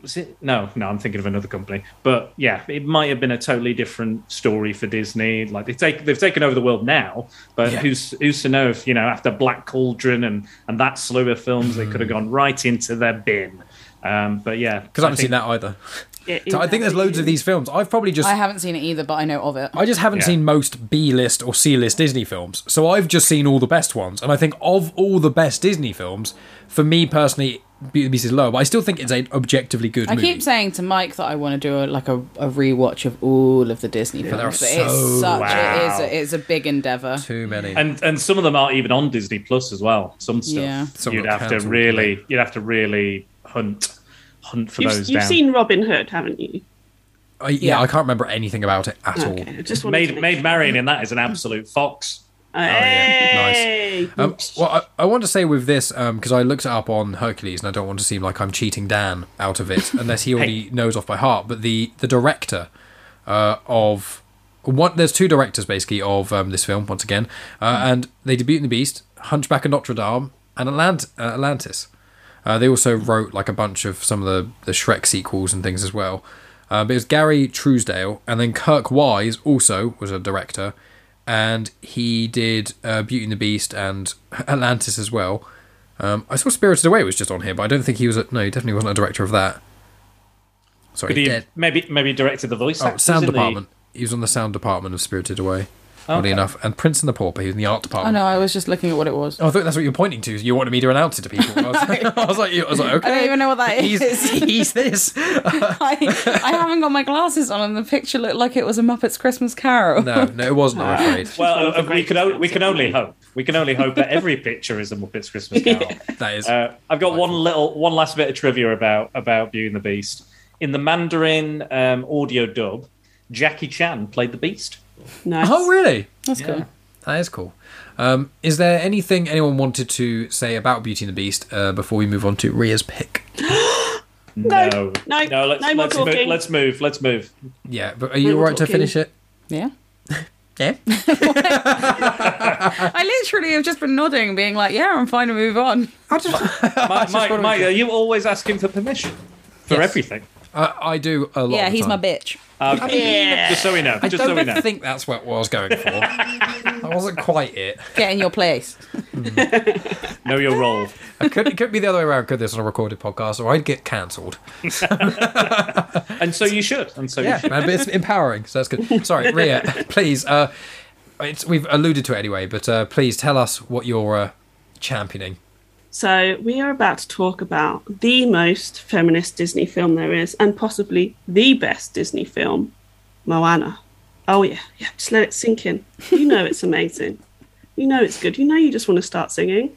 was it no no i'm thinking of another company but yeah it might have been a totally different story for disney like they take they've taken over the world now but Yeah. who's who's to know if you know after black cauldron and and that slew of films they could have gone right into their bin um but yeah Because I haven't seen that either. It So I think there's loads of these films. I've probably just I haven't seen it either, but I know of it. I just haven't Yeah. seen most B list or C list Disney films. So I've just seen all the best ones. And I think of all the best Disney films, for me personally, Beauty and the Beast is low, but I still think it's an objectively good I movie. keep saying to Mike that I want to do a, like a, a rewatch of all of the Disney films, there are but so- it's such Wow. it is a, it's a big endeavor. Too many. and and some of them aren't even on disney plus as well some stuff Yeah. Some you'd have to cancelled, really you'd have to really hunt hunt for You've, those you've down seen Robin Hood, haven't you? I, yeah, Yeah. I can't remember anything about it at all. Okay, I just made made Marion make Maid sure. Marian in that is an absolute fox. Yeah. Hey! Um, well, I, I want to say with this because I looked it up on Hercules, and I don't want to seem like I'm cheating Dan out of it, unless he already knows off by heart. But the the director uh, of one, there's two directors basically of um, this film once again, uh, and they debut in the Beast, Hunchback of Notre Dame, and Atlant- uh, Atlantis. Uh, they also wrote like a bunch of some of the, the Shrek sequels and things as well. Uh, but it was Gary Trousdale, and then Kirk Wise also was a director, and he did uh, Beauty and the Beast and Atlantis as well. Um, I saw Spirited Away was just on here, but I don't think he was. A, no, he definitely wasn't a director of that. Sorry, Could he dead. maybe maybe directed the voice Oh, sound in the- department. He was on the sound department of Spirited Away. Oddly Okay. enough, and Prince and the Pauper. He was in the art Oh I know. I was just looking at what it was. Oh, I thought that's what you're pointing to. You wanted me to announce it to people. I was, I was like, I was like, okay. I don't even know what that he's, is. he's this. I, I haven't got my glasses on, and the picture looked like it was a Muppets Christmas Carol. No, no, it wasn't. I'm afraid. Well, uh, we can o- we can only hope. We can only hope that every picture is a Muppets Christmas Carol. That is. Uh, I've got one little, one last bit of trivia about about Beauty and the Beast. In the Mandarin um, audio dub, Jackie Chan played the Beast. Nice. oh, really? That's cool. That is cool. Um, is there anything anyone wanted to say about Beauty and the Beast uh, before we move on to Ria's pick? No, no, no. Let's no more let's move, talking. let's move. Let's move. Yeah, but are you No, all we're right to finish it? Yeah. Yeah. I literally have just been nodding, being like, "Yeah, I'm fine to move on." I Mike, Mike, Mike, are you always asking for permission for Yes. everything? I, I do a lot. Yeah, of the he's my time. bitch. Okay. Just so we know. I Just so we don't know. think that's what I was going for. that wasn't quite it. Get in your place. Know your role. It could, it could be the other way around. Could this on a recorded podcast, or I'd get cancelled. And so you should. And so Yeah, you should. man, but it's empowering, so that's good. Sorry, Ria, please. Uh, it's, we've alluded to it anyway, but uh, please tell us what you're uh, championing. So, we are about to talk about the most feminist Disney film there is, and possibly the best Disney film, Moana. Oh, yeah, yeah, just let it sink in. You know it's amazing. You know it's good. You know you just want to start singing.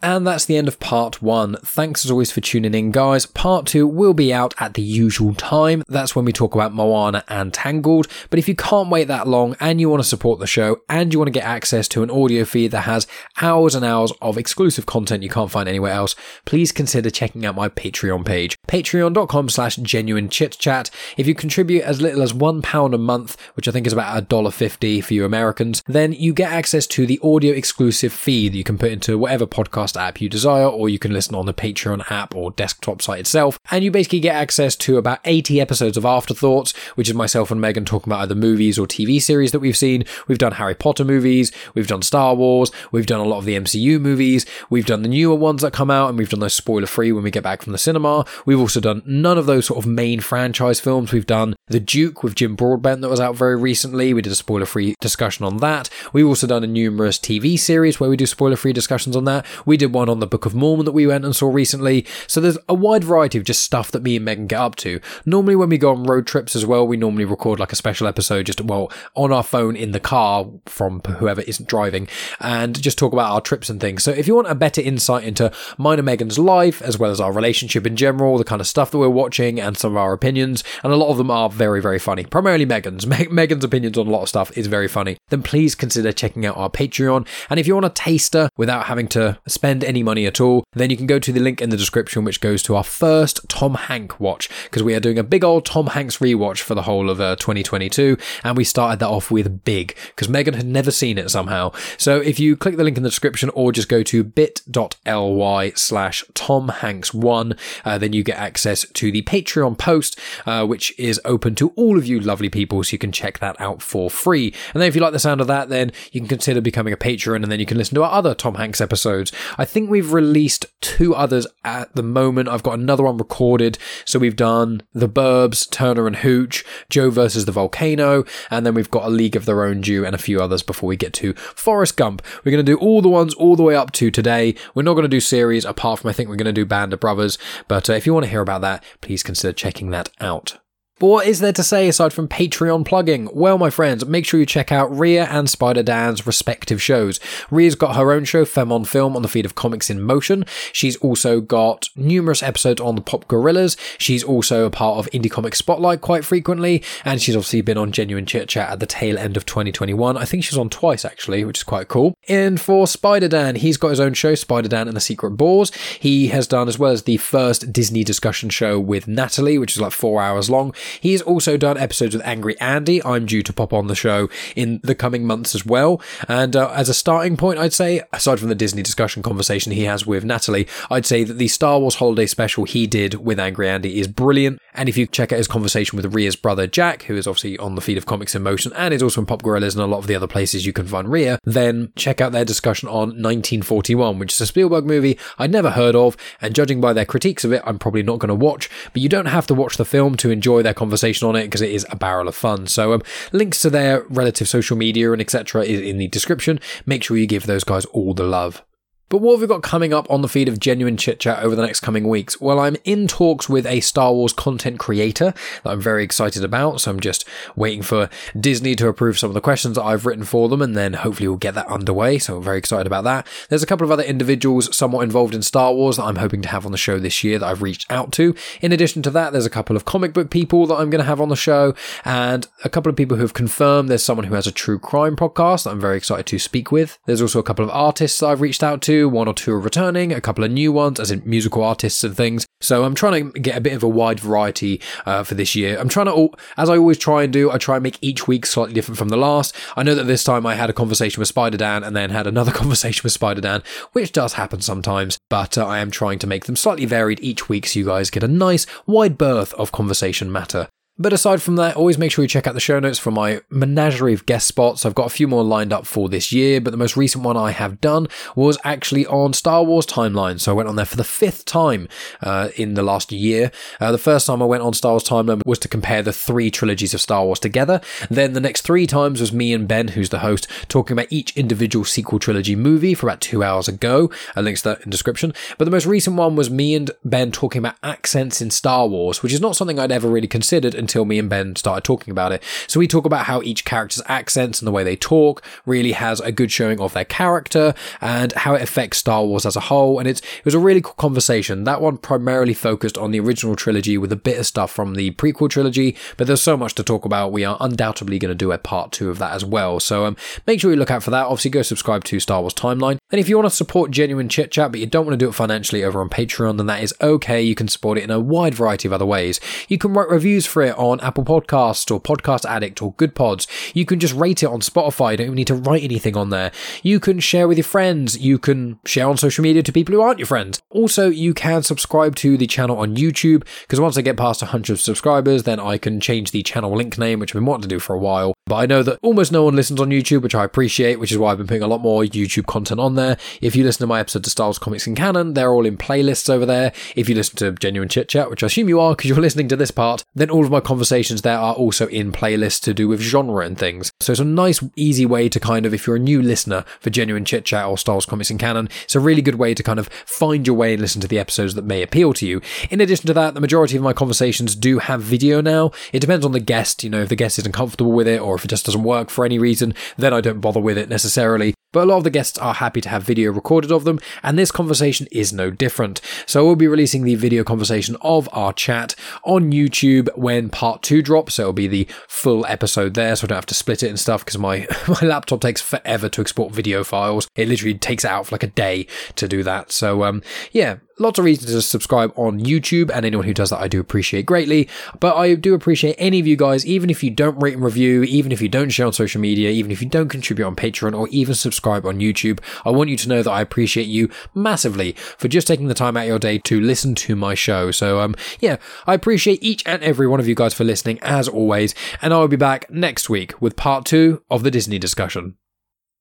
And that's the end of part one. Thanks as always for tuning in, guys. Part two will be out at the usual time. That's when we talk about Moana and Tangled. But if you can't wait that long and you want to support the show and you want to get access to an audio feed that has hours and hours of exclusive content you can't find anywhere else, please consider checking out my Patreon page. Patreon.com slash genuine chit chat. If you contribute as little as one pound a month, which I think is about a dollar fifty for you Americans, then you get access to the audio exclusive feed that you can put into whatever podcast app you desire, or you can listen on the Patreon app or desktop site itself. And you basically get access to about 80 episodes of Afterthoughts, which is myself and Megan talking about either movies or TV series that we've seen. We've done Harry Potter movies, we've done Star Wars, we've done a lot of the MCU movies, we've done the newer ones that come out, and we've done those spoiler free when we get back from the cinema. We've also done none of those sort of main franchise films. We've done The Duke with Jim Broadbent that was out very recently. We did a spoiler free discussion on that. We've also done a numerous TV series where we do spoiler free discussions on that. We did one on the Book of Mormon that we went and saw recently. So there's a wide variety of just stuff that me and Megan get up to. Normally, when we go on road trips as well, we normally record like a special episode just, well, on our phone in the car from whoever isn't driving and just talk about our trips and things. So if you want a better insight into mine and Megan's life, as well as our relationship in general, the kind of stuff that we're watching, and some of our opinions, and a lot of them are very, very funny. Primarily Megan's. Meg- Megan's opinions on a lot of stuff is very funny. Then please consider checking out our Patreon. And if you want a taster without having to spend any money at all, then you can go to the link in the description, which goes to our first Tom Hank watch, because we are doing a big old Tom Hanks rewatch for the whole of uh, 2022. And we started that off with Big, because Megan had never seen it somehow. So if you click the link in the description or just go to bit.ly slash Tom Hanks 1, uh, then you get access to the Patreon post, uh, which is open to all of you lovely people, so you can check that out for free. And then if you like the sound of that, then you can consider becoming a patron, and then you can listen to our other Tom Hanks episodes. I think we've released two others at the moment. I've got another one recorded. So we've done The Burbs, Turner and Hooch, Joe versus the Volcano, and then we've got A League of Their Own Due and a few others before we get to Forrest Gump. We're going to do all the ones all the way up to today. We're not going to do series apart from I think we're going to do Band of Brothers. But uh, if you want to hear about that, please consider checking that out. But what is there to say aside from Patreon plugging? Well, my friends, make sure you check out Rhea and Spider Dan's respective shows. Rhea's got her own show, Femme on Film, on the feed of Comics in Motion. She's also got numerous episodes on the Pop Gorillas. She's also a part of Indie Comic Spotlight quite frequently, and she's obviously been on Genuine Chit Chat at the tail end of 2021. I think she's on twice actually, which is quite cool. And for Spider Dan, he's got his own show, Spider Dan and the Secret Bores. He has done as well as the first Disney discussion show with Natalie, which is like four hours long. He's also done episodes with Angry Andy. I'm due to pop on the show in the coming months as well. And uh, as a starting point, I'd say, aside from the Disney discussion conversation he has with Natalie, I'd say that the Star Wars holiday special he did with Angry Andy is brilliant. And if you check out his conversation with Rhea's brother Jack, who is obviously on the feed of Comics in Motion and is also in Pop Gorillas and a lot of the other places you can find Rhea, then check out their discussion on 1941, which is a Spielberg movie I'd never heard of. And judging by their critiques of it, I'm probably not going to watch. But you don't have to watch the film to enjoy their conversation on it because it is a barrel of fun. So um, links to their relative social media and etc. is in the description. Make sure you give those guys all the love. But what have we got coming up on the feed of Genuine Chit Chat over the next coming weeks? Well, I'm in talks with a Star Wars content creator that I'm very excited about. So I'm just waiting for Disney to approve some of the questions that I've written for them, and then hopefully we'll get that underway. So I'm very excited about that. There's a couple of other individuals somewhat involved in Star Wars that I'm hoping to have on the show this year that I've reached out to. In addition to that, there's a couple of comic book people that I'm going to have on the show, and a couple of people who have confirmed there's someone who has a true crime podcast that I'm very excited to speak with. There's also a couple of artists that I've reached out to. One or two are returning, a couple of new ones, as in musical artists and things. So I'm trying to get a bit of a wide variety uh, for this year. I'm trying to, as I always try and do, I try and make each week slightly different from the last. I know that this time I had a conversation with Spider Dan and then had another conversation with Spider Dan, which does happen sometimes, but uh, I am trying to make them slightly varied each week so you guys get a nice wide berth of conversation matter. But aside from that, always make sure you check out the show notes for my menagerie of guest spots. I've got a few more lined up for this year, but the most recent one I have done was actually on Star Wars Timeline. So I went on there for the fifth time uh, in the last year. Uh, the first time I went on Star Wars Timeline was to compare the three trilogies of Star Wars together. Then the next three times was me and Ben, who's the host, talking about each individual sequel trilogy movie for about two hours ago. A links to that in description. But the most recent one was me and Ben talking about accents in Star Wars, which is not something I'd ever really considered until me and Ben started talking about it. So we talk about how each character's accents and the way they talk really has a good showing of their character and how it affects Star Wars as a whole. And it's, it was a really cool conversation. That one primarily focused on the original trilogy with a bit of stuff from the prequel trilogy, but there's so much to talk about. We are undoubtedly going to do a part two of that as well. So um, make sure you look out for that. Obviously, go subscribe to Star Wars Timeline. And if you want to support genuine chit chat, but you don't want to do it financially over on Patreon, then that is okay. You can support it in a wide variety of other ways. You can write reviews for it on Apple Podcasts or Podcast Addict or Good Pods. You can just rate it on Spotify. You don't even need to write anything on there. You can share with your friends. You can share on social media to people who aren't your friends. Also, you can subscribe to the channel on YouTube because once I get past 100 subscribers, then I can change the channel link name, which I've been wanting to do for a while. But I know that almost no one listens on YouTube, which I appreciate, which is why I've been putting a lot more YouTube content on there. If you listen to my episode to Star Wars Comics and Canon, they're all in playlists over there. If you listen to Genuine Chit Chat, which I assume you are because you're listening to this part, then all of my conversations there are also in playlists to do with genre and things. So it's a nice, easy way to kind of, if you're a new listener for Genuine Chit Chat or Star Wars Comics and Canon, it's a really good way to kind of find your way and listen to the episodes that may appeal to you. In addition to that, the majority of my conversations do have video now. It depends on the guest, you know, if the guest isn't comfortable with it or if it just doesn't work for any reason, then I don't bother with it necessarily. But a lot of the guests are happy to have video recorded of them, and this conversation is no different. So we'll be releasing the video conversation of our chat on YouTube when part two drops. So it'll be the full episode there, so I don't have to split it and stuff because my my laptop takes forever to export video files. It literally takes out for like a day to do that. So um, yeah, lots of reasons to subscribe on YouTube, and anyone who does that, I do appreciate greatly. But I do appreciate any of you guys, even if you don't rate and review, even if you don't share on social media, even if you don't contribute on Patreon, or even subscribe on YouTube. I want you to know that I appreciate you massively for just taking the time out of your day to listen to my show. So, um, yeah, I appreciate each and every one of you guys for listening, as always, and I will be back next week with part two of the Disney discussion.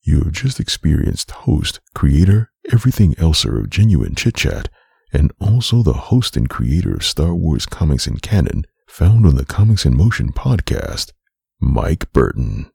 You have just experienced host, creator, everything elser of Genuine Chit Chat, and also the host and creator of Star Wars Comics and Canon, found on the Comics in Motion podcast, Mike Burton.